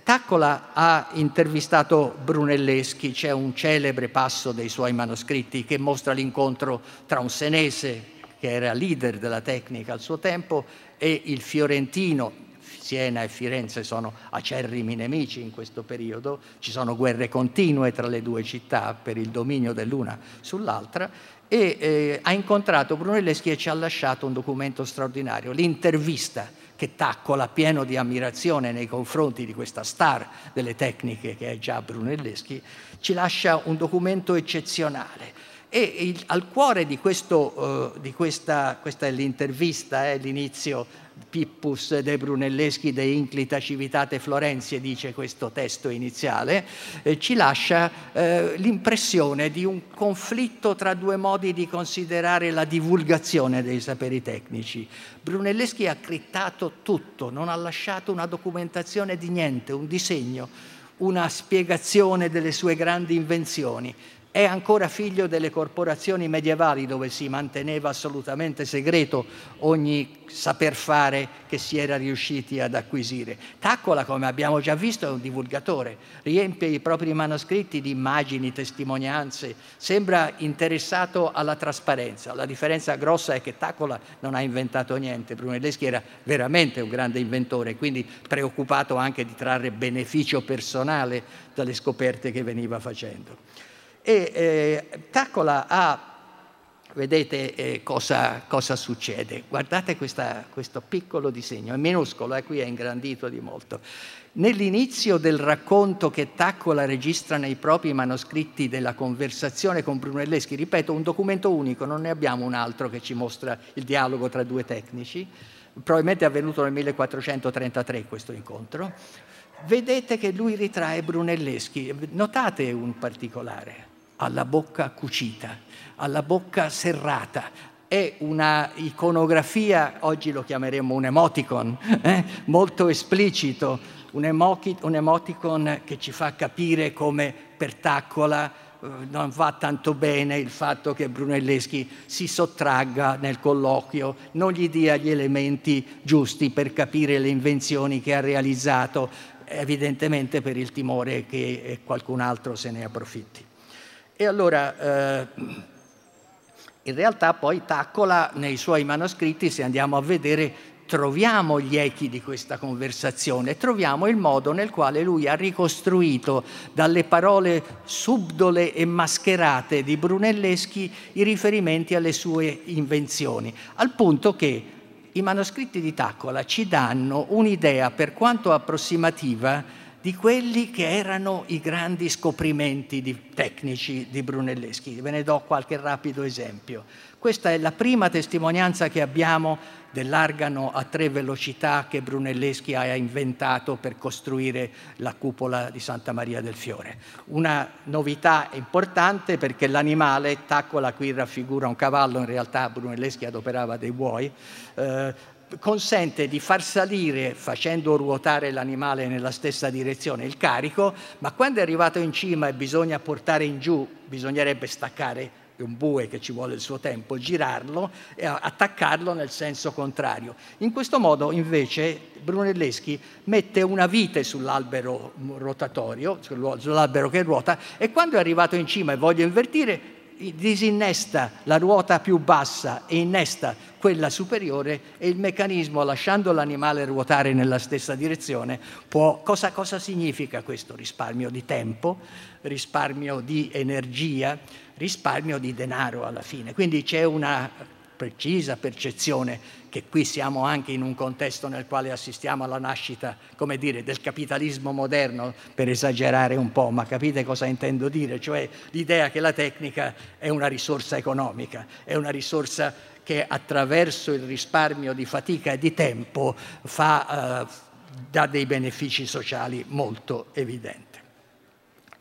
Taccola ha intervistato Brunelleschi, c'è un celebre passo dei suoi manoscritti che mostra l'incontro tra un senese che era leader della tecnica al suo tempo e il fiorentino. Siena e Firenze sono acerrimi nemici in questo periodo, ci sono guerre continue tra le due città per il dominio dell'una sull'altra e eh, ha incontrato Brunelleschi e ci ha lasciato un documento straordinario, l'intervista che Taccola, pieno di ammirazione nei confronti di questa star delle tecniche che è già Brunelleschi, ci lascia un documento eccezionale. E il, al cuore di, questo, uh, di questa, questa è l'intervista, è l'inizio Pippus de Brunelleschi de Inclita Civitate Florenzie, dice questo testo iniziale, eh, ci lascia eh, l'impressione di un conflitto tra due modi di considerare la divulgazione dei saperi tecnici. Brunelleschi ha crittato tutto, non ha lasciato una documentazione di niente, un disegno, una spiegazione delle sue grandi invenzioni è ancora figlio delle corporazioni medievali dove si manteneva assolutamente segreto ogni saper fare che si era riusciti ad acquisire. Taccola, come abbiamo già visto, è un divulgatore, riempie i propri manoscritti di immagini, testimonianze, sembra interessato alla trasparenza. La differenza grossa è che Taccola non ha inventato niente, Brunelleschi era veramente un grande inventore, quindi preoccupato anche di trarre beneficio personale dalle scoperte che veniva facendo. E eh, Taccola ha Vedete eh, cosa, cosa, succede? Guardate questa, questo piccolo disegno, è minuscolo, eh, qui è ingrandito di molto. Nell'inizio del racconto che Taccola registra nei propri manoscritti della conversazione con Brunelleschi, ripeto, un documento unico, non ne abbiamo un altro che ci mostra il dialogo tra due tecnici, probabilmente è avvenuto nel 1433 questo incontro, vedete che lui ritrae Brunelleschi. Notate un particolare, ha la bocca cucita alla bocca serrata. È una iconografia, oggi lo chiameremo un emoticon, eh? molto esplicito, un, emochi, un emoticon che ci fa capire come per Taccola eh, non va tanto bene il fatto che Brunelleschi si sottragga nel colloquio, non gli dia gli elementi giusti per capire le invenzioni che ha realizzato, evidentemente per il timore che qualcun altro se ne approfitti. E allora eh, in realtà poi Taccola nei suoi manoscritti, se andiamo a vedere, troviamo gli echi di questa conversazione, troviamo il modo nel quale lui ha ricostruito dalle parole subdole e mascherate di Brunelleschi i riferimenti alle sue invenzioni, al punto che i manoscritti di Taccola ci danno un'idea, per quanto approssimativa, di quelli che erano i grandi scoprimenti di, tecnici di Brunelleschi. Ve ne do qualche rapido esempio. Questa è la prima testimonianza che abbiamo dell'argano a tre velocità che Brunelleschi ha inventato per costruire la cupola di Santa Maria del Fiore. Una novità importante perché l'animale, Taccola qui raffigura un cavallo, in realtà Brunelleschi adoperava dei buoi, eh, consente di far salire, facendo ruotare l'animale nella stessa direzione, il carico, ma quando è arrivato in cima e bisogna portare in giù, bisognerebbe staccare un bue che ci vuole il suo tempo, girarlo e attaccarlo nel senso contrario. In questo modo invece Brunelleschi mette una vite sull'albero rotatorio, sull'albero che ruota, e quando è arrivato in cima e voglio invertire, disinnesta la ruota più bassa e innesta quella superiore e il meccanismo, lasciando l'animale ruotare nella stessa direzione, può... Cosa, cosa significa questo? Risparmio di tempo, risparmio di energia, risparmio di denaro alla fine. Quindi c'è una precisa percezione che qui siamo anche in un contesto nel quale assistiamo alla nascita, come dire, del capitalismo moderno, per esagerare un po', ma capite cosa intendo dire? Cioè l'idea che la tecnica è una risorsa economica, è una risorsa che attraverso il risparmio di fatica e di tempo fa, eh, dà dei benefici sociali molto evidenti.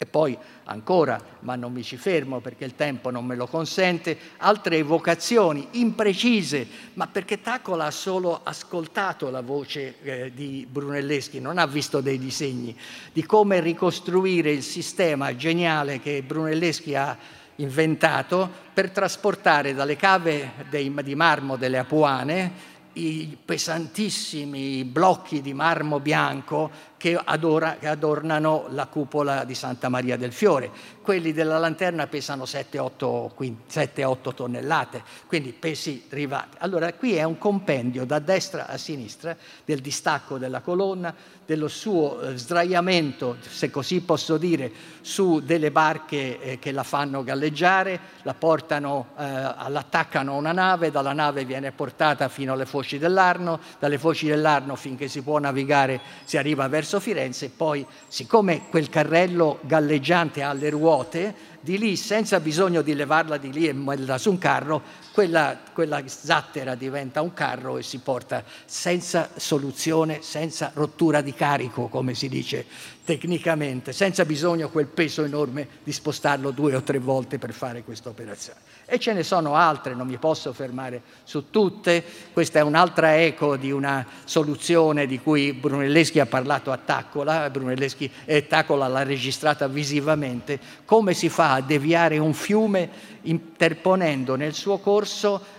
E poi ancora, ma non mi ci fermo perché il tempo non me lo consente, altre evocazioni imprecise, ma perché Taccola ha solo ascoltato la voce eh, di Brunelleschi, non ha visto dei disegni, di come ricostruire il sistema geniale che Brunelleschi ha inventato per trasportare dalle cave dei, di marmo delle Apuane i pesantissimi blocchi di marmo bianco che, adora, che, adornano la cupola di Santa Maria del Fiore. Quelli della lanterna pesano 7-8 tonnellate, quindi pesi rivati. Allora qui è un compendio da destra a sinistra del distacco della colonna, dello suo eh, sdraiamento, se così posso dire, su delle barche eh, che la fanno galleggiare, la portano, eh, l'attaccano a una nave, dalla nave viene portata fino alle foci dell'Arno, dalle foci dell'Arno finché si può navigare si arriva verso verso Firenze, poi siccome quel carrello galleggiante ha le ruote, di lì senza bisogno di levarla di lì e metterla su un carro, quella, quella zattera diventa un carro e si porta senza soluzione, senza rottura di carico, come si dice tecnicamente, senza bisogno quel peso enorme di spostarlo due o tre volte per fare questa operazione. E ce ne sono altre, non mi posso fermare su tutte. Questa è un'altra eco di una soluzione di cui Brunelleschi ha parlato a Taccola, Brunelleschi e Taccola l'ha registrata visivamente, come si fa a deviare un fiume interponendo nel suo corso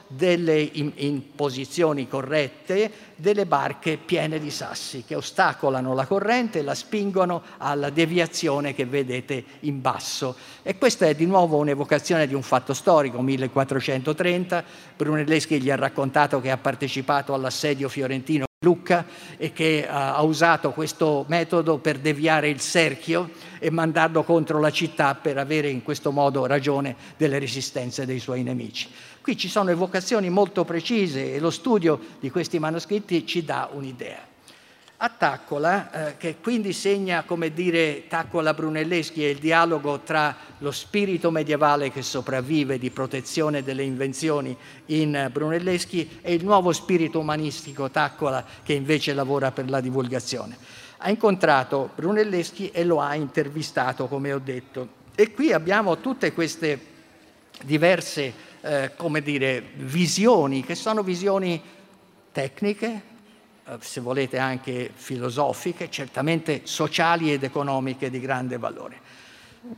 delle in, in, posizioni corrette delle barche piene di sassi che ostacolano la corrente e la spingono alla deviazione che vedete in basso. E questa è di nuovo un'evocazione di un fatto storico, 1430. Brunelleschi gli ha raccontato che ha partecipato all'assedio fiorentino Lucca e che ha usato questo metodo per deviare il cerchio e mandarlo contro la città per avere in questo modo ragione delle resistenze dei suoi nemici. Qui ci sono evocazioni molto precise e lo studio di questi manoscritti ci dà un'idea. A Taccola, eh, che quindi segna, come dire, Taccola Brunelleschi e il dialogo tra lo spirito medievale che sopravvive di protezione delle invenzioni in Brunelleschi e il nuovo spirito umanistico Taccola che invece lavora per la divulgazione. Ha incontrato Brunelleschi e lo ha intervistato, come ho detto. E qui abbiamo tutte queste diverse, eh, come dire, visioni, che sono visioni tecniche, eh, se volete anche filosofiche, certamente sociali ed economiche di grande valore.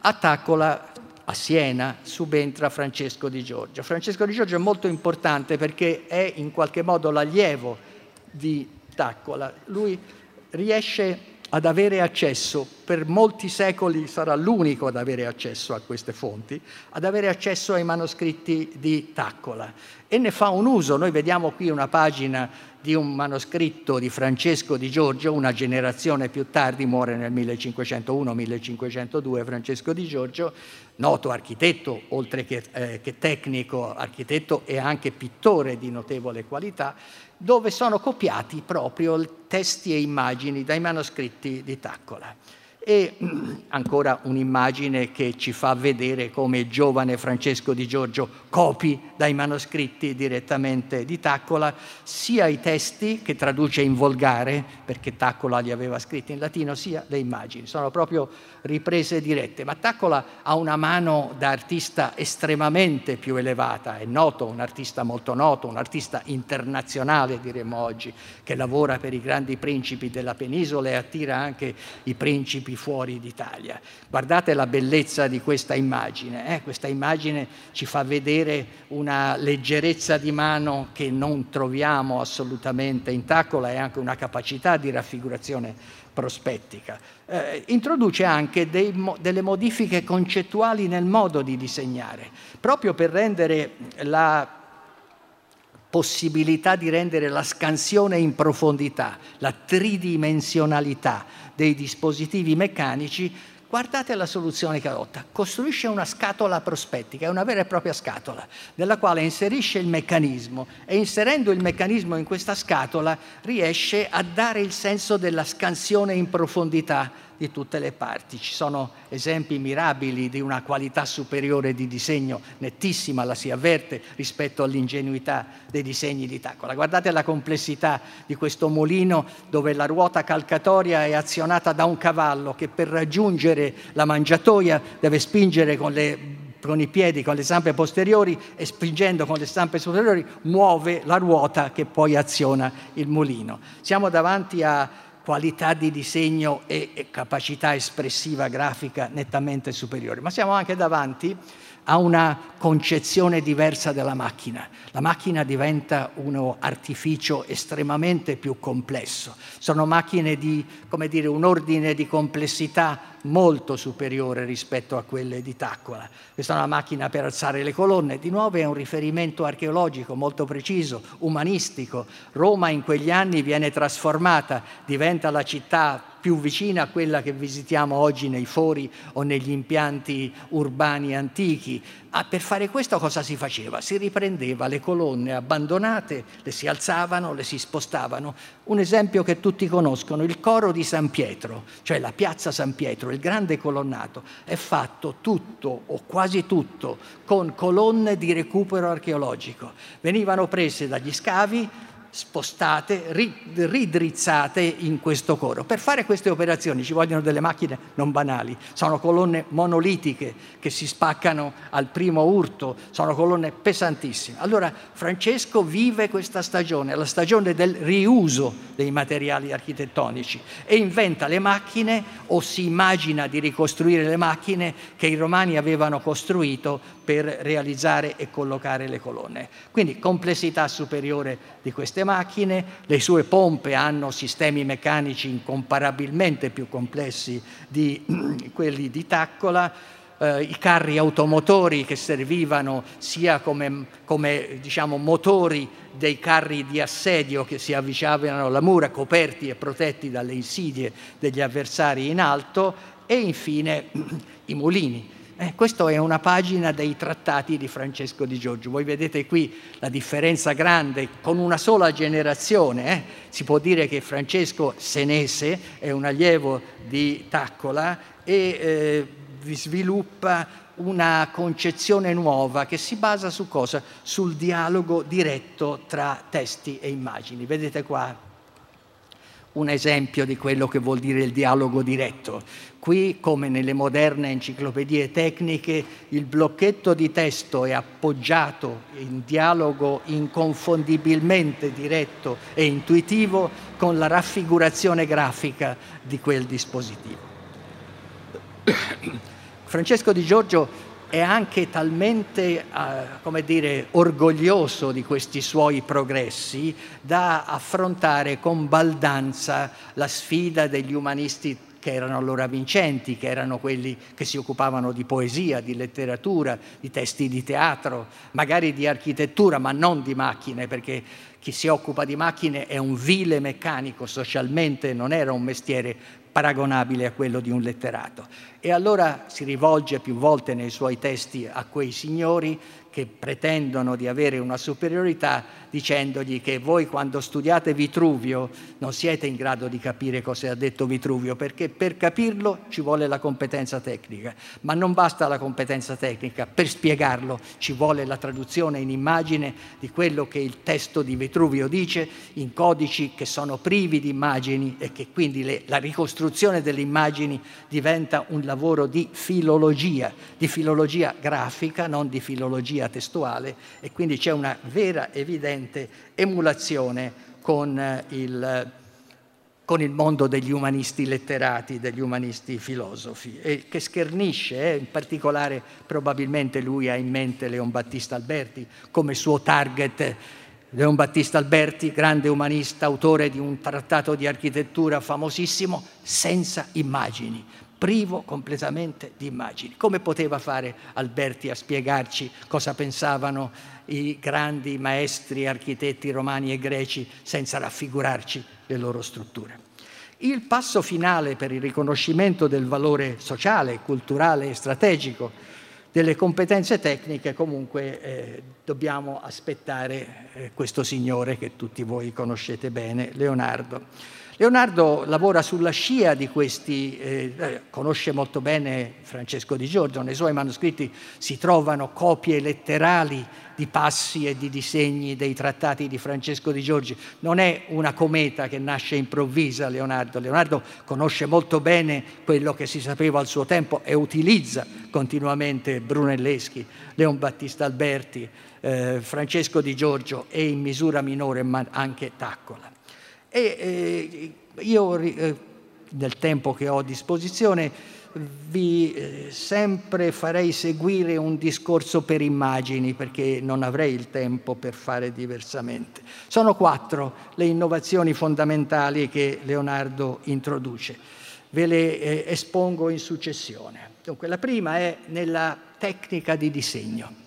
A Taccola, a Siena, subentra Francesco di Giorgio. Francesco di Giorgio è molto importante perché è in qualche modo l'allievo di Taccola. Lui riesce ad avere accesso, per molti secoli sarà l'unico ad avere accesso a queste fonti, ad avere accesso ai manoscritti di Taccola e ne fa un uso. Noi vediamo qui una pagina di un manoscritto di Francesco di Giorgio, una generazione più tardi, muore nel 1501-1502 Francesco di Giorgio, noto architetto, oltre che, eh, che tecnico architetto e anche pittore di notevole qualità, dove sono copiati proprio testi e immagini dai manoscritti di Taccola e (clears throat) ancora un'immagine che ci fa vedere come il giovane Francesco di Giorgio copi dai manoscritti direttamente di Taccola sia i testi che traduce in volgare, perché Taccola li aveva scritti in latino, sia le immagini. Sono proprio riprese dirette, ma Taccola ha una mano da artista estremamente più elevata, è noto, un artista molto noto, un artista internazionale diremmo oggi, che lavora per i grandi principi della penisola e attira anche i principi fuori d'Italia. Guardate la bellezza di questa immagine, eh? questa immagine ci fa vedere una leggerezza di mano che non troviamo assolutamente in Taccola e anche una capacità di raffigurazione prospettica. Eh, introduce anche dei, delle modifiche concettuali nel modo di disegnare, proprio per rendere la possibilità di rendere la scansione in profondità, la tridimensionalità dei dispositivi meccanici, guardate la soluzione che adotta. Costruisce una scatola prospettica, è una vera e propria scatola, nella quale inserisce il meccanismo e inserendo il meccanismo in questa scatola riesce a dare il senso della scansione in profondità di tutte le parti. Ci sono esempi mirabili di una qualità superiore di disegno, nettissima la si avverte rispetto all'ingenuità dei disegni di Taccola. Guardate la complessità di questo mulino dove la ruota calcatoria è azionata da un cavallo che per raggiungere la mangiatoia deve spingere con le con i piedi, con le zampe posteriori e spingendo con le zampe superiori muove la ruota che poi aziona il mulino. Siamo davanti a qualità di disegno e capacità espressiva grafica nettamente superiori, ma siamo anche davanti a una concezione diversa della macchina. La macchina diventa un artificio estremamente più complesso. Sono macchine di, come dire, un ordine di complessità molto superiore rispetto a quelle di Taccola. Questa è una macchina per alzare le colonne, di nuovo è un riferimento archeologico molto preciso, umanistico. Roma in quegli anni viene trasformata, diventa la città più vicina a quella che visitiamo oggi nei fori o negli impianti urbani antichi. Ah, per fare questo cosa si faceva? Si riprendeva le colonne abbandonate, le si alzavano, le si spostavano. Un esempio che tutti conoscono, il coro di San Pietro, cioè la piazza San Pietro, il grande colonnato, è fatto tutto o quasi tutto con colonne di recupero archeologico. Venivano prese dagli scavi, spostate, ridrizzate in questo coro. Per fare queste operazioni ci vogliono delle macchine non banali, sono colonne monolitiche che si spaccano al primo urto, sono colonne pesantissime. Allora Francesco vive questa stagione, la stagione del riuso dei materiali architettonici e inventa le macchine o si immagina di ricostruire le macchine che i romani avevano costruito per realizzare e collocare le colonne. Quindi complessità superiore di queste macchine, le sue pompe hanno sistemi meccanici incomparabilmente più complessi di (clears throat) quelli di Taccola, eh, i carri automotori che servivano sia come, come diciamo, motori dei carri di assedio che si avvicinavano alla mura, coperti e protetti dalle insidie degli avversari in alto, e infine (clears throat) i mulini eh, questa è una pagina dei trattati di Francesco di Giorgio. Voi vedete qui la differenza grande con una sola generazione. Eh? Si può dire che Francesco Senese è un allievo di Taccola e eh, sviluppa una concezione nuova che si basa su cosa? Sul dialogo diretto tra testi e immagini. Vedete qua un esempio di quello che vuol dire il dialogo diretto. Qui, come nelle moderne enciclopedie tecniche, il blocchetto di testo è appoggiato in dialogo inconfondibilmente diretto e intuitivo con la raffigurazione grafica di quel dispositivo. (coughs) Francesco Di Giorgio è anche talmente uh, dire, orgoglioso di questi suoi progressi da affrontare con baldanza la sfida degli umanisti che erano allora vincenti, che erano quelli che si occupavano di poesia, di letteratura, di testi di teatro, magari di architettura, ma non di macchine, perché chi si occupa di macchine è un vile meccanico, socialmente non era un mestiere paragonabile a quello di un letterato. E allora si rivolge più volte nei suoi testi a quei signori che pretendono di avere una superiorità dicendogli che voi quando studiate Vitruvio non siete in grado di capire cosa ha detto Vitruvio, perché per capirlo ci vuole la competenza tecnica, ma non basta la competenza tecnica, per spiegarlo ci vuole la traduzione in immagine di quello che il testo di Vitruvio dice in codici che sono privi di immagini e che quindi le, la ricostruzione delle immagini diventa un lavoro di filologia, di filologia grafica, non di filologia testuale e quindi c'è una vera evidente emulazione con eh, il, con il mondo degli umanisti letterati, degli umanisti filosofi, e che schernisce, eh, in particolare probabilmente lui ha in mente Leon Battista Alberti come suo target. Leon Battista Alberti, grande umanista, autore di un trattato di architettura famosissimo, senza immagini, privo completamente di immagini. Come poteva fare Alberti a spiegarci cosa pensavano i grandi maestri architetti romani e greci senza raffigurarci le loro strutture? Il passo finale per il riconoscimento del valore sociale, culturale e strategico delle competenze tecniche, comunque eh, dobbiamo aspettare eh, questo signore che tutti voi conoscete bene, Leonardo. Leonardo lavora sulla scia di questi, eh, eh, conosce molto bene Francesco di Giorgio, nei suoi manoscritti si trovano copie letterali di passi e di disegni dei trattati di Francesco di Giorgi. Non è una cometa che nasce improvvisa Leonardo. Leonardo conosce molto bene quello che si sapeva al suo tempo e utilizza continuamente Brunelleschi, Leon Battista Alberti, eh, Francesco di Giorgio e in misura minore anche Taccola. E eh, io eh, nel tempo che ho a disposizione vi eh, sempre farei seguire un discorso per immagini perché non avrei il tempo per fare diversamente. Sono quattro le innovazioni fondamentali che Leonardo introduce. Ve le eh, espongo in successione. Dunque, la prima è nella tecnica di disegno.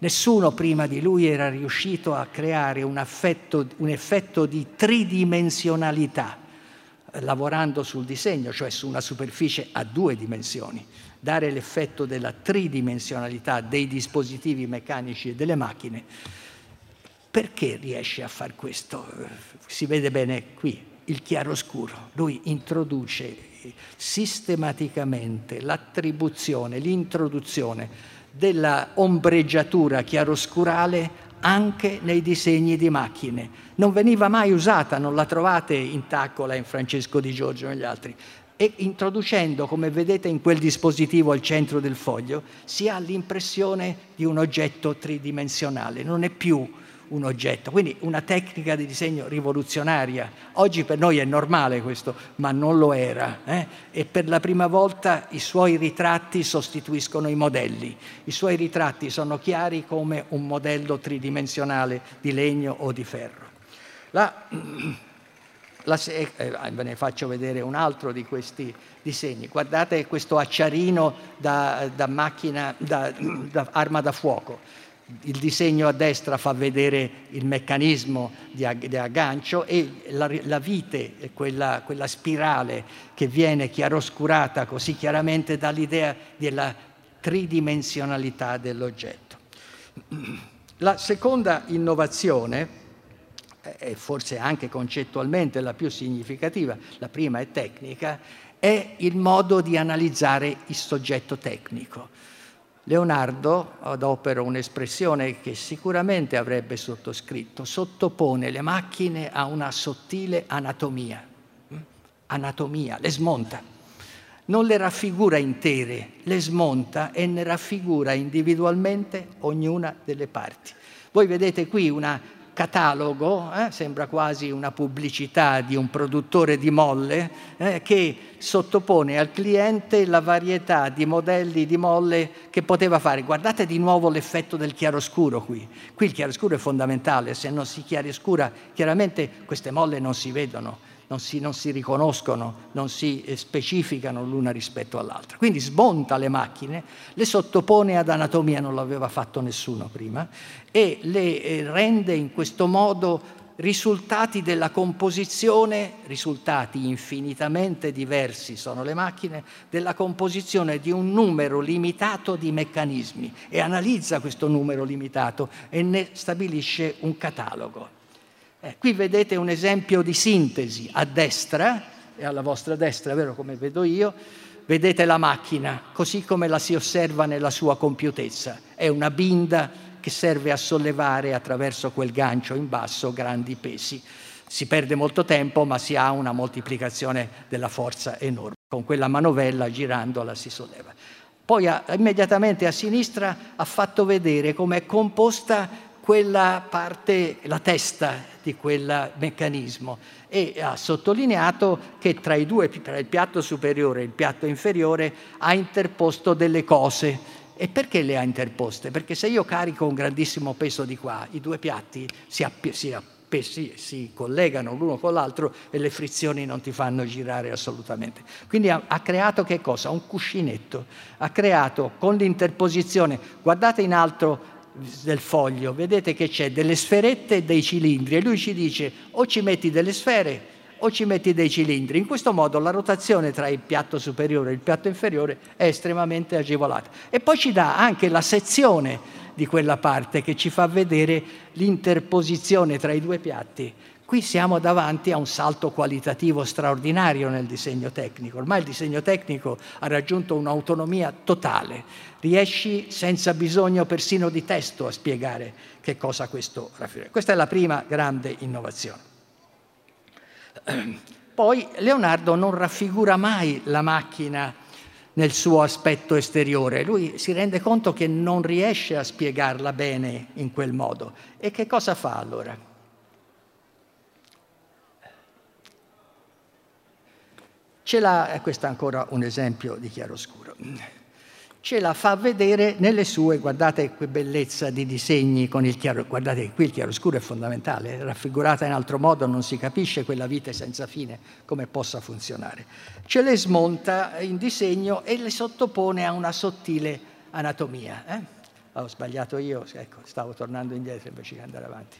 Nessuno prima di lui era riuscito a creare un, affetto, un effetto di tridimensionalità lavorando sul disegno, cioè su una superficie a due dimensioni. Dare l'effetto della tridimensionalità dei dispositivi meccanici e delle macchine. Perché riesce a fare questo? Si vede bene qui, il chiaroscuro. Lui introduce sistematicamente l'attribuzione, l'introduzione della ombreggiatura chiaroscurale anche nei disegni di macchine. Non veniva mai usata, non la trovate in Taccola, in Francesco Di Giorgio e negli altri. E introducendo, come vedete in quel dispositivo al centro del foglio, si ha l'impressione di un oggetto tridimensionale, non è più un oggetto. Quindi una tecnica di disegno rivoluzionaria. Oggi per noi è normale questo, ma non lo era. Eh? E per la prima volta i suoi ritratti sostituiscono i modelli. I suoi ritratti sono chiari come un modello tridimensionale di legno o di ferro. La, (clears throat) la, eh, ve ne faccio vedere un altro di questi disegni. Guardate questo acciarino da, da macchina, da, (clears throat) da arma da fuoco il disegno a destra fa vedere il meccanismo di, aggancio e la, la vite, quella, quella, spirale che viene chiaroscurata così chiaramente dall'idea della tridimensionalità dell'oggetto. La seconda innovazione, e forse anche concettualmente la più significativa, la prima è tecnica, è il modo di analizzare il soggetto tecnico. Leonardo adopera un'espressione che sicuramente avrebbe sottoscritto, sottopone le macchine a una sottile anatomia, anatomia, le smonta. Non le raffigura intere, le smonta e ne raffigura individualmente ognuna delle parti. Voi vedete qui una catalogo, eh, sembra quasi una pubblicità di un produttore di molle, eh, che sottopone al cliente la varietà di modelli di molle che poteva fare. Guardate di nuovo l'effetto del chiaroscuro qui. Qui il chiaroscuro è fondamentale, se non si chiaroscura chiaramente queste molle non si vedono non si, non si riconoscono, non si eh, specificano l'una rispetto all'altra. Quindi smonta le macchine, le sottopone ad anatomia, non l'aveva fatto nessuno prima, e le eh, rende in questo modo risultati della composizione, risultati infinitamente diversi sono le macchine, della composizione di un numero limitato di meccanismi e analizza questo numero limitato e ne stabilisce un catalogo. Eh, qui vedete un esempio di sintesi a destra, e alla vostra destra, vero come vedo io, vedete la macchina, così come la si osserva nella sua compiutezza. È una binda che serve a sollevare attraverso quel gancio in basso grandi pesi. Si perde molto tempo, ma si ha una moltiplicazione della forza enorme. Con quella manovella girandola si solleva. Poi immediatamente a sinistra ha fatto vedere come è composta quella parte, la testa di quel meccanismo e ha sottolineato che tra, i due, tra il piatto superiore e il piatto inferiore ha interposto delle cose. E perché le ha interposte? Perché se io carico un grandissimo peso di qua, i due piatti si, app- si, app- si, si collegano l'uno con l'altro e le frizioni non ti fanno girare assolutamente. Quindi ha, ha creato che cosa? Un cuscinetto. Ha creato con l'interposizione, guardate in alto del foglio, vedete che c'è delle sferette e dei cilindri e lui ci dice o ci metti delle sfere o ci metti dei cilindri. In questo modo la rotazione tra il piatto superiore e il piatto inferiore è estremamente agevolata. E poi ci dà anche la sezione di quella parte che ci fa vedere l'interposizione tra i due piatti Qui siamo davanti a un salto qualitativo straordinario nel disegno tecnico. Ormai il disegno tecnico ha raggiunto un'autonomia totale. Riesci senza bisogno persino di testo a spiegare che cosa questo raffigura. Questa è la prima grande innovazione. (clears throat) Poi Leonardo non raffigura mai la macchina nel suo aspetto esteriore. Lui si rende conto che non riesce a spiegarla bene in quel modo. E che cosa fa allora? Ce l'ha, questo è ancora un esempio di chiaroscuro, ce la fa vedere nelle sue, guardate che bellezza di disegni con il chiaro, guardate che qui il chiaroscuro è fondamentale, raffigurata in altro modo non si capisce quella vite senza fine come possa funzionare. Ce le smonta in disegno e le sottopone a una sottile anatomia. Eh? Ho sbagliato io, ecco, stavo tornando indietro invece di andare avanti.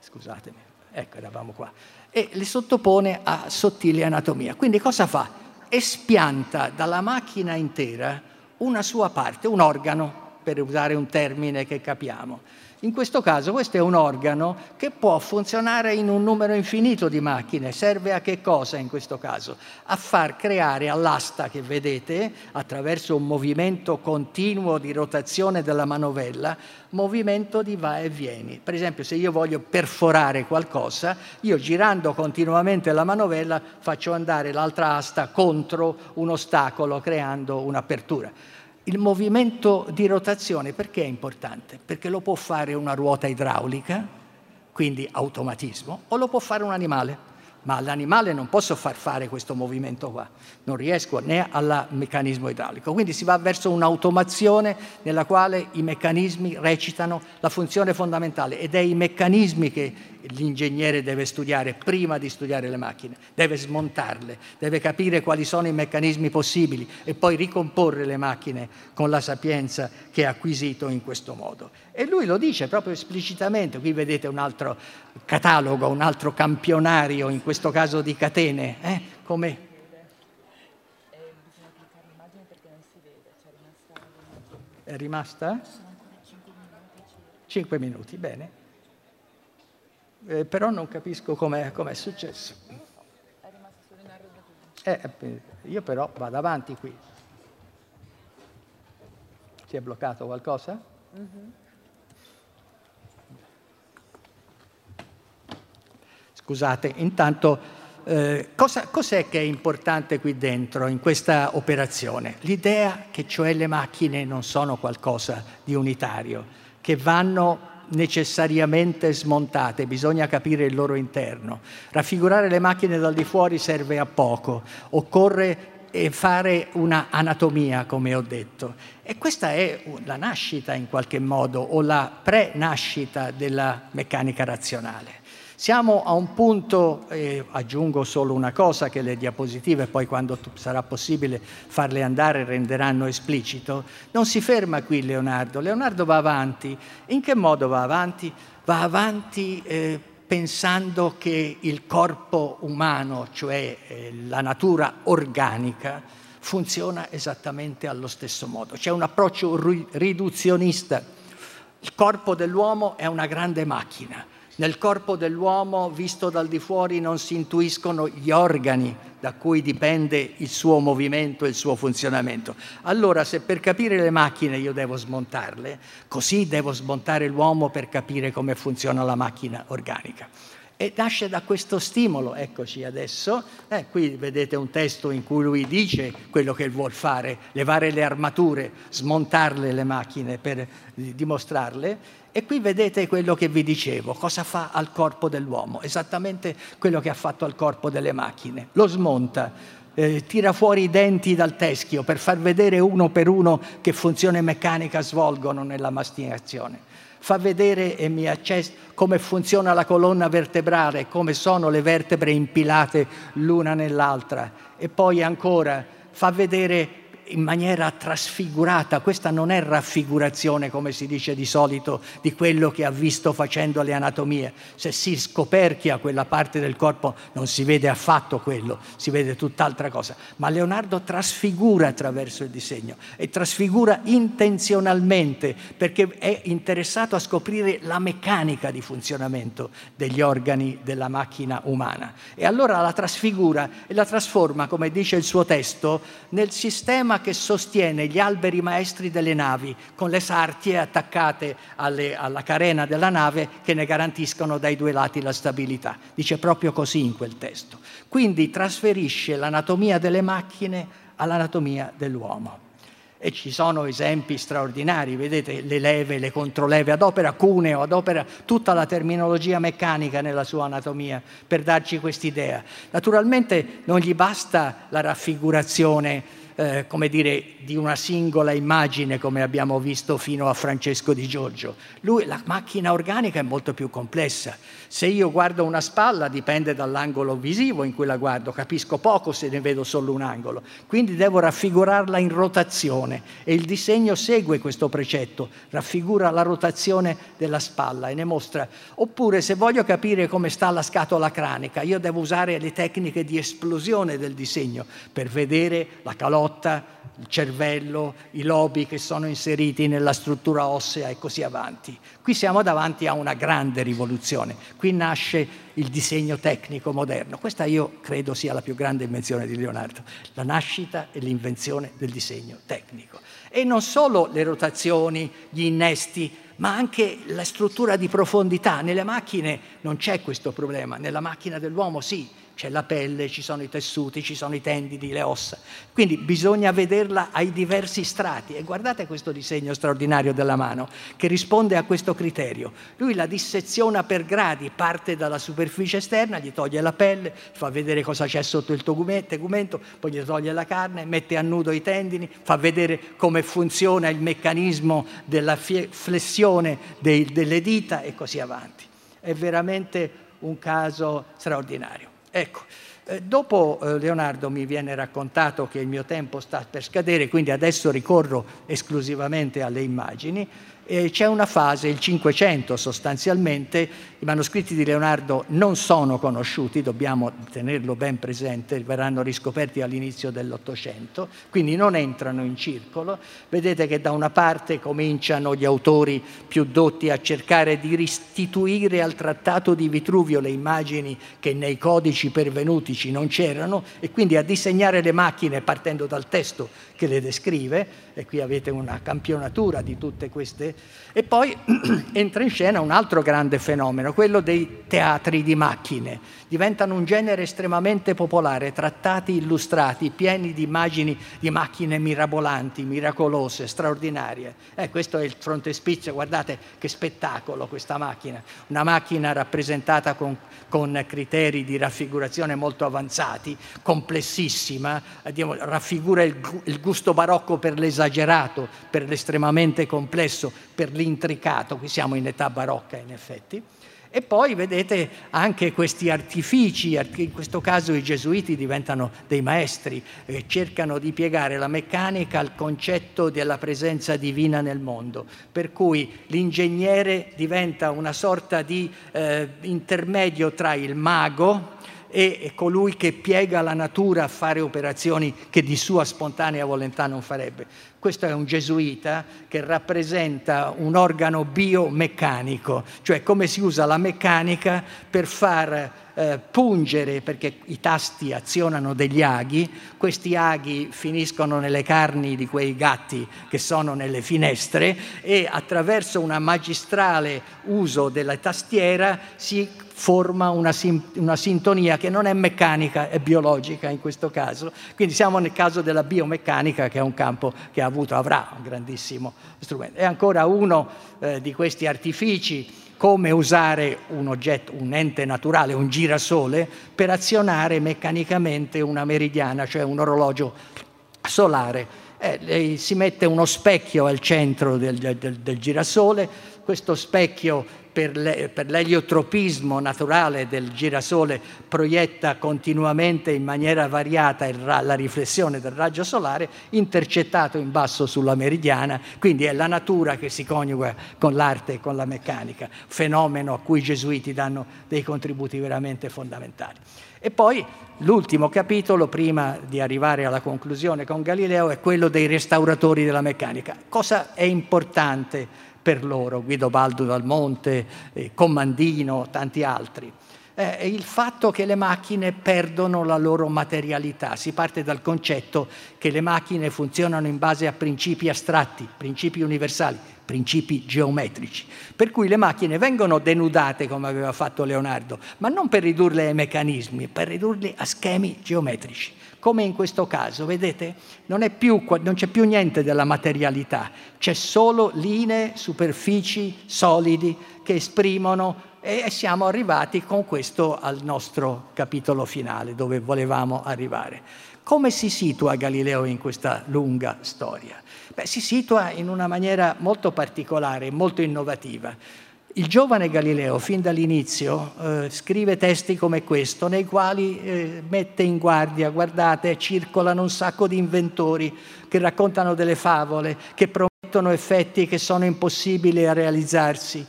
Scusatemi, ecco, eravamo qua e le sottopone a sottile anatomia. Quindi cosa fa? Espianta dalla macchina intera una sua parte, un organo, per usare un termine che capiamo. In questo caso questo è un organo che può funzionare in un numero infinito di macchine. Serve a che cosa in questo caso? A far creare all'asta che vedete, attraverso un movimento continuo di rotazione della manovella, movimento di va e vieni. Per esempio, se io voglio perforare qualcosa, io girando continuamente la manovella faccio andare l'altra asta contro un ostacolo, creando un'apertura. Il movimento di rotazione perché è importante? Perché lo può fare una ruota idraulica, quindi automatismo, o lo può fare un animale ma all'animale non posso far fare questo movimento qua, non riesco né al meccanismo idraulico. Quindi si va verso un'automazione nella quale i meccanismi recitano la funzione fondamentale ed è i meccanismi che l'ingegnere deve studiare prima di studiare le macchine, deve smontarle, deve capire quali sono i meccanismi possibili e poi ricomporre le macchine con la sapienza che ha acquisito in questo modo. E lui lo dice proprio esplicitamente, qui vedete un altro catalogo, un altro campionario, in questo caso di catene, eh? come... È rimasta? 5 minuti, bene. Eh, però non capisco com'è, com'è successo. Eh, eh, io però vado avanti qui. Si è bloccato qualcosa? Mm-hmm. Scusate, intanto eh, cosa, cos'è che è importante qui dentro, in questa operazione? L'idea che cioè le macchine non sono qualcosa di unitario, che vanno necessariamente smontate, bisogna capire il loro interno. Raffigurare le macchine dal di fuori serve a poco, occorre eh, fare una anatomia, come ho detto. E questa è la nascita in qualche modo, o la pre-nascita della meccanica razionale. Siamo a un punto, eh, aggiungo solo una cosa che le diapositive poi quando sarà possibile farle andare renderanno esplicito, non si ferma qui Leonardo, Leonardo va avanti. In che modo va avanti? Va avanti eh, pensando che il corpo umano, cioè eh, la natura organica, funziona esattamente allo stesso modo. C'è un approccio riduzionista. Il corpo dell'uomo è una grande macchina nel corpo dell'uomo, visto dal di fuori, non si intuiscono gli organi da cui dipende il suo movimento e il suo funzionamento. Allora, se per capire le macchine io devo smontarle, così devo smontare l'uomo per capire come funziona la macchina organica. E nasce da questo stimolo, eccoci adesso, eh, qui vedete un testo in cui lui dice quello che vuol fare, levare le armature, smontarle le macchine per dimostrarle, e qui vedete quello che vi dicevo, cosa fa al corpo dell'uomo, esattamente quello che ha fatto al corpo delle macchine, lo smonta, eh, tira fuori i denti dal teschio per far vedere uno per uno che funzione meccanica svolgono nella mastinazione fa vedere e mi accessa come funziona la colonna vertebrale, come sono le vertebre impilate l'una nell'altra. E poi ancora fa vedere in maniera trasfigurata, questa non è raffigurazione come si dice di solito di quello che ha visto facendo le anatomie, se si scoperchia quella parte del corpo non si vede affatto quello, si vede tutt'altra cosa, ma Leonardo trasfigura attraverso il disegno e trasfigura intenzionalmente perché è interessato a scoprire la meccanica di funzionamento degli organi della macchina umana. E allora la trasfigura e la trasforma, come dice il suo testo, nel sistema che sostiene gli alberi maestri delle navi con le sartie attaccate alle, alla carena della nave che ne garantiscono dai due lati la stabilità. Dice proprio così in quel testo. Quindi trasferisce l'anatomia delle macchine all'anatomia dell'uomo. E ci sono esempi straordinari, vedete le leve, le controleve, adopera cuneo, adopera tutta la terminologia meccanica nella sua anatomia per darci quest'idea. Naturalmente non gli basta la raffigurazione eh, come dire, di una singola immagine come abbiamo visto fino a Francesco di Giorgio. Lui, la macchina organica è molto più complessa. Se io guardo una spalla dipende dall'angolo visivo in cui la guardo, capisco poco se ne vedo solo un angolo, quindi devo raffigurarla in rotazione e il disegno segue questo precetto, raffigura la rotazione della spalla e ne mostra. Oppure se voglio capire come sta la scatola cranica, io devo usare le tecniche di esplosione del disegno per vedere la calotta grotta, il cervello, i lobi che sono inseriti nella struttura ossea e così avanti. Qui siamo davanti a una grande rivoluzione. Qui nasce il disegno tecnico moderno. Questa io credo sia la più grande invenzione di Leonardo, la nascita e l'invenzione del disegno tecnico. E non solo le rotazioni, gli innesti, ma anche la struttura di profondità. Nelle macchine non c'è questo problema, nella macchina dell'uomo sì, c'è la pelle, ci sono i tessuti, ci sono i tendini, le ossa. Quindi bisogna vederla ai diversi strati. E guardate questo disegno straordinario della mano che risponde a questo criterio. Lui la disseziona per gradi, parte dalla superficie esterna, gli toglie la pelle, fa vedere cosa c'è sotto il tegumento, poi gli toglie la carne, mette a nudo i tendini, fa vedere come funziona il meccanismo della flessione dei, delle dita e così avanti. È veramente un caso straordinario. Ecco, eh, dopo eh, Leonardo mi viene raccontato che il mio tempo sta per scadere, quindi adesso ricorro esclusivamente alle immagini c'è una fase, il Cinquecento sostanzialmente, i manoscritti di Leonardo non sono conosciuti, dobbiamo tenerlo ben presente, verranno riscoperti all'inizio dell'Ottocento, quindi non entrano in circolo. Vedete che da una parte cominciano gli autori più dotti a cercare di restituire al trattato di Vitruvio le immagini che nei codici pervenutici non c'erano e quindi a disegnare le macchine partendo dal testo che le descrive, e qui avete una campionatura di tutte queste e poi (clears throat) entra in scena un altro grande fenomeno, quello dei teatri di macchine. Diventano un genere estremamente popolare, trattati illustrati, pieni di immagini di macchine mirabolanti, miracolose, straordinarie. Eh, questo è il frontespizio, guardate che spettacolo questa macchina. Una macchina rappresentata con, con criteri di raffigurazione molto avanzati, complessissima, eh, raffigura il, il gusto barocco per l'esagerato, per l'estremamente complesso, per l'intricato, qui siamo in età barocca in effetti. E poi vedete anche questi artifici, in questo caso i gesuiti diventano dei maestri, eh, cercano di piegare la meccanica al concetto della presenza divina nel mondo, per cui l'ingegnere diventa una sorta di eh, intermedio tra il mago, e colui che piega la natura a fare operazioni che di sua spontanea volontà non farebbe. Questo è un gesuita che rappresenta un organo biomeccanico, cioè come si usa la meccanica per far eh, pungere, perché i tasti azionano degli aghi, questi aghi finiscono nelle carni di quei gatti che sono nelle finestre e attraverso una magistrale uso della tastiera si forma una, una, sintonia che non è meccanica, è biologica in questo caso. Quindi siamo nel caso della biomeccanica che è un campo che ha avuto, avrà un grandissimo strumento. È ancora uno eh, di questi artifici come usare un oggetto, un ente naturale, un girasole, per azionare meccanicamente una meridiana, cioè un orologio solare. Eh, si mette uno specchio al centro del, del, del girasole, questo specchio per, le, per l'eliotropismo naturale del girasole proietta continuamente in maniera variata la riflessione del raggio solare, intercettato in basso sulla meridiana, quindi è la natura che si coniuga con l'arte e con la meccanica, fenomeno a cui i gesuiti danno dei contributi veramente fondamentali. E poi l'ultimo capitolo, prima di arrivare alla conclusione con Galileo, è quello dei restauratori della meccanica. Cosa è importante per loro, Guido Baldo dal Monte, eh, Commandino, tanti altri. È il fatto che le macchine perdono la loro materialità. Si parte dal concetto che le macchine funzionano in base a principi astratti, principi universali, principi geometrici. Per cui le macchine vengono denudate come aveva fatto Leonardo, ma non per ridurle ai meccanismi, per ridurle a schemi geometrici come in questo caso, vedete? Non, più, non, c'è più niente della materialità, c'è solo linee, superfici solidi che esprimono e siamo arrivati con questo al nostro capitolo finale, dove volevamo arrivare. Come si situa Galileo in questa lunga storia? Beh, si situa in una maniera molto particolare, molto innovativa. Il giovane Galileo, fin dall'inizio, eh, scrive testi come questo, nei quali eh, mette in guardia, guardate, circolano un sacco di inventori che raccontano delle favole, che promettono effetti che sono impossibili a realizzarsi.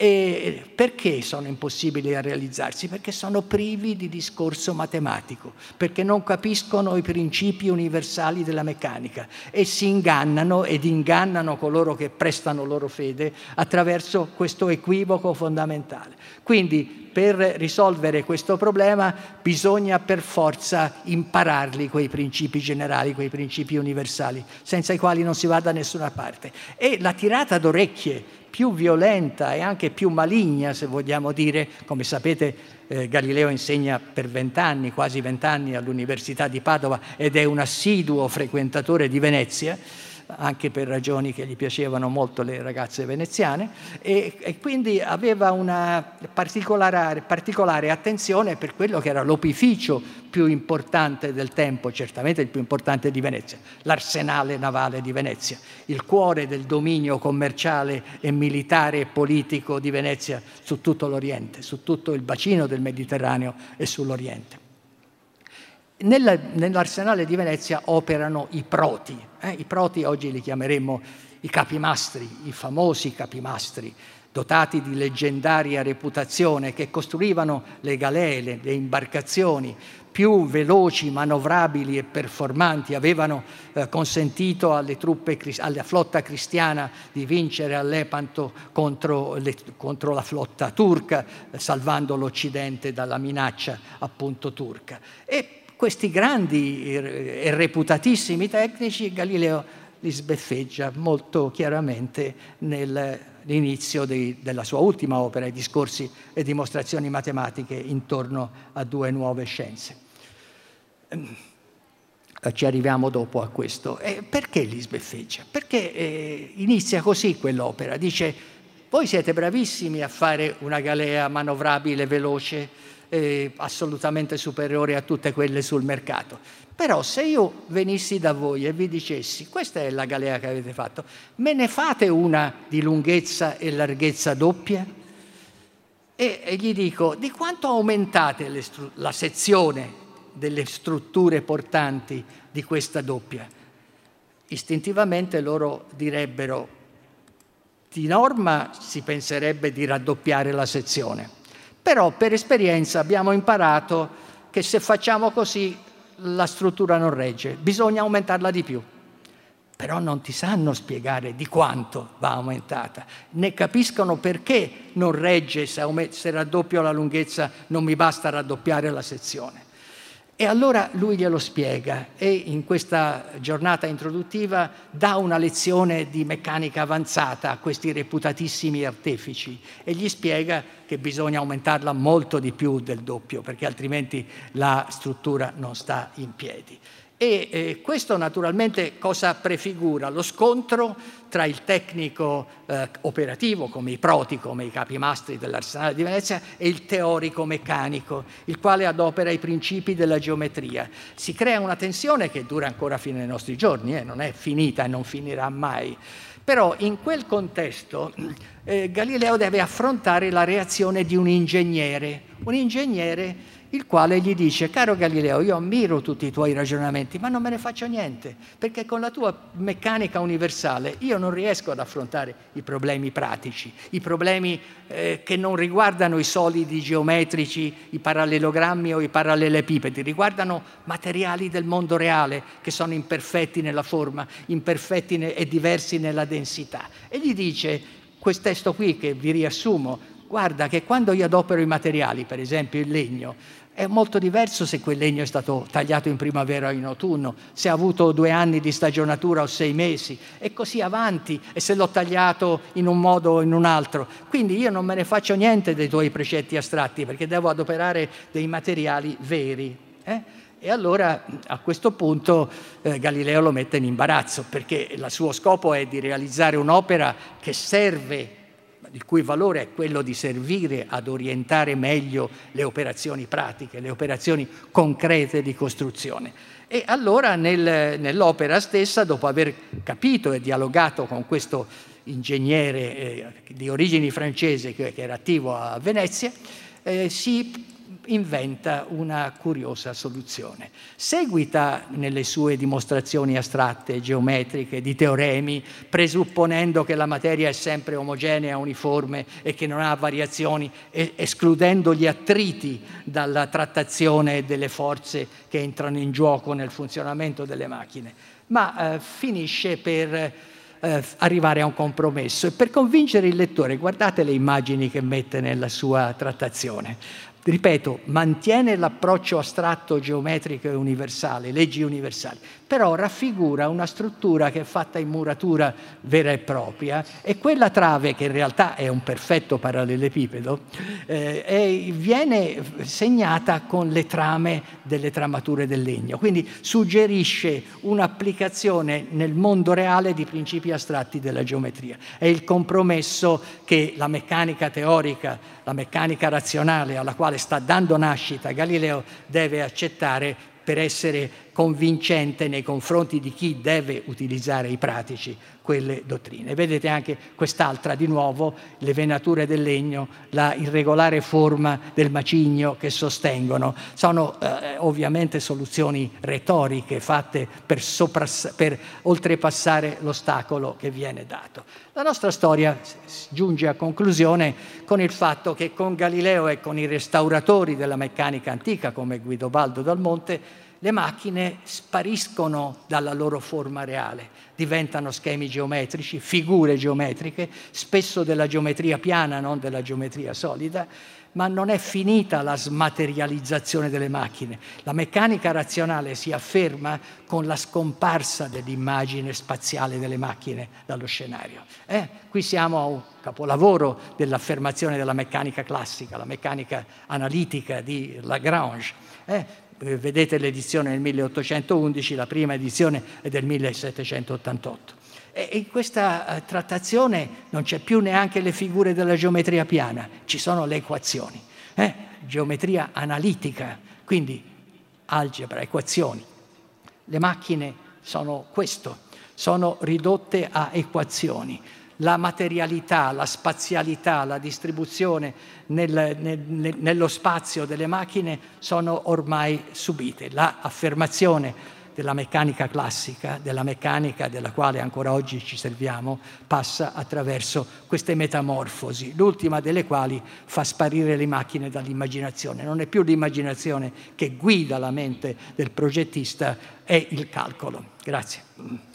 E perché sono impossibili a realizzarsi? Perché sono privi di discorso matematico, perché non capiscono i principi universali della meccanica e si ingannano ed ingannano coloro che prestano loro fede attraverso questo equivoco fondamentale. Quindi per risolvere questo problema bisogna per forza impararli quei principi generali, quei principi universali, senza i quali non si va da nessuna parte. E la tirata d'orecchie più violenta e anche più maligna, se vogliamo dire, come sapete eh, Galileo insegna per vent'anni, quasi vent'anni all'Università di Padova ed è un assiduo frequentatore di Venezia, anche per ragioni che gli piacevano molto le ragazze veneziane, e, e quindi aveva una particolare, particolare, attenzione per quello che era l'opificio più importante del tempo, certamente il più importante di Venezia, l'arsenale navale di Venezia, il cuore del dominio commerciale e militare e politico di Venezia su tutto l'Oriente, su tutto il bacino del Mediterraneo e sull'Oriente. Nell'arsenale di Venezia operano i proti. Eh? I proti oggi li chiameremmo i capimastri, i famosi capimastri, dotati di leggendaria reputazione, che costruivano le galee, le imbarcazioni più veloci, manovrabili e performanti, avevano eh, consentito alle truppe, alla flotta cristiana di vincere a Lepanto contro, le, contro la flotta turca, salvando l'Occidente dalla minaccia appunto turca. E questi grandi e reputatissimi tecnici Galileo li sbeffeggia molto chiaramente nell'inizio della sua ultima opera, i discorsi e dimostrazioni matematiche intorno a due nuove scienze. Ehm, ci arriviamo dopo a questo. E perché li sbeffeggia? Perché eh, inizia così quell'opera, dice voi siete bravissimi a fare una galea manovrabile, veloce, eh, assolutamente superiore a tutte quelle sul mercato. Però se io venissi da voi e vi dicessi, questa è la galea che avete fatto, me ne fate una di lunghezza e larghezza doppia? E, e gli dico, di quanto aumentate stru- la sezione delle strutture portanti di questa doppia? Istintivamente loro direbbero, di norma si penserebbe di raddoppiare la sezione però per esperienza abbiamo imparato che se facciamo così la struttura non regge, bisogna aumentarla di più. Però non ti sanno spiegare di quanto va aumentata, né capiscono perché non regge se, raddoppio la lunghezza, non mi basta raddoppiare la sezione. E allora lui glielo spiega e in questa giornata introduttiva dà una lezione di meccanica avanzata a questi reputatissimi artefici e gli spiega che bisogna aumentarla molto di più del doppio perché altrimenti la struttura non sta in piedi. E eh, questo naturalmente cosa prefigura? Lo scontro tra il tecnico eh, operativo, come i proti, come i capimastri dell'Arsenale di Venezia, e il teorico meccanico, il quale adopera i principi della geometria. Si crea una tensione che dura ancora fino ai nostri giorni, eh, non è finita e non finirà mai. Però in quel contesto eh, Galileo deve affrontare la reazione di un ingegnere, un ingegnere il quale gli dice, caro Galileo, io ammiro tutti i tuoi ragionamenti, ma non me ne faccio niente, perché con la tua meccanica universale io non riesco ad affrontare i problemi pratici, i problemi eh, che non riguardano i solidi geometrici, i parallelogrammi o i parallelepipedi, riguardano materiali del mondo reale che sono imperfetti nella forma, imperfetti e diversi nella densità. E gli dice, questo testo qui che vi riassumo, guarda che quando io adopero i materiali, per esempio il legno, è molto diverso se quel legno è stato tagliato in primavera o in autunno, se ha avuto due anni di stagionatura o sei mesi e così avanti, e se l'ho tagliato in un modo o in un altro. Quindi io non me ne faccio niente dei tuoi precetti astratti perché devo adoperare dei materiali veri. Eh? E allora a questo punto eh, Galileo lo mette in imbarazzo perché il suo scopo è di realizzare un'opera che serve il cui valore è quello di servire ad orientare meglio le operazioni pratiche, le operazioni concrete di costruzione. E allora nel, nell'opera stessa, dopo aver capito e dialogato con questo ingegnere eh, di origini francesi che, che, era attivo a Venezia, eh, si inventa una curiosa soluzione. Seguita nelle sue dimostrazioni astratte, geometriche, di teoremi, presupponendo che la materia è sempre omogenea, uniforme e che non ha variazioni, escludendo gli attriti dalla trattazione delle forze che entrano in gioco nel funzionamento delle macchine, ma eh, finisce per eh, arrivare a un compromesso e per convincere il lettore, guardate le immagini che mette nella sua trattazione ripeto, mantiene l'approccio astratto, geometrico e universale, leggi universali, però raffigura una struttura che è fatta in muratura vera e propria e quella trave, che in realtà è un perfetto parallelepipedo, eh, viene segnata con le trame delle tramature del legno. Quindi suggerisce un'applicazione nel mondo reale di principi astratti della geometria. È il compromesso che la meccanica teorica, la meccanica razionale alla quale sta dando nascita Galileo deve accettare per essere convincente nei confronti di chi deve utilizzare i pratici quelle dottrine. Vedete anche quest'altra di nuovo, le venature del legno, la irregolare forma del macigno che sostengono. Sono eh, ovviamente soluzioni retoriche fatte per, sopras- per oltrepassare l'ostacolo che viene dato. La nostra storia giunge a conclusione con il fatto che con Galileo e con i restauratori della meccanica antica come Guidobaldo dal Monte le macchine spariscono dalla loro forma reale, diventano schemi geometrici, figure geometriche, spesso della geometria piana, non della geometria solida, ma non è finita la smaterializzazione delle macchine. La meccanica razionale si afferma con la scomparsa dell'immagine spaziale delle macchine dallo scenario. Eh? Qui siamo a un capolavoro dell'affermazione della meccanica classica, la meccanica analitica di Lagrange. Eh? Eh, vedete l'edizione del 1811, la prima edizione è del 1788. E in questa eh, trattazione non c'è più neanche le figure della geometria piana, ci sono le equazioni, eh? geometria analitica, quindi algebra, equazioni. Le macchine sono questo, sono ridotte a equazioni la materialità, la spazialità, la distribuzione nel, nel, nello spazio delle macchine sono ormai subite. L'affermazione della meccanica classica, della meccanica della quale ancora oggi ci serviamo, passa attraverso queste metamorfosi, l'ultima delle quali fa sparire le macchine dall'immaginazione. Non è più l'immaginazione che guida la mente del progettista, è il calcolo. Grazie.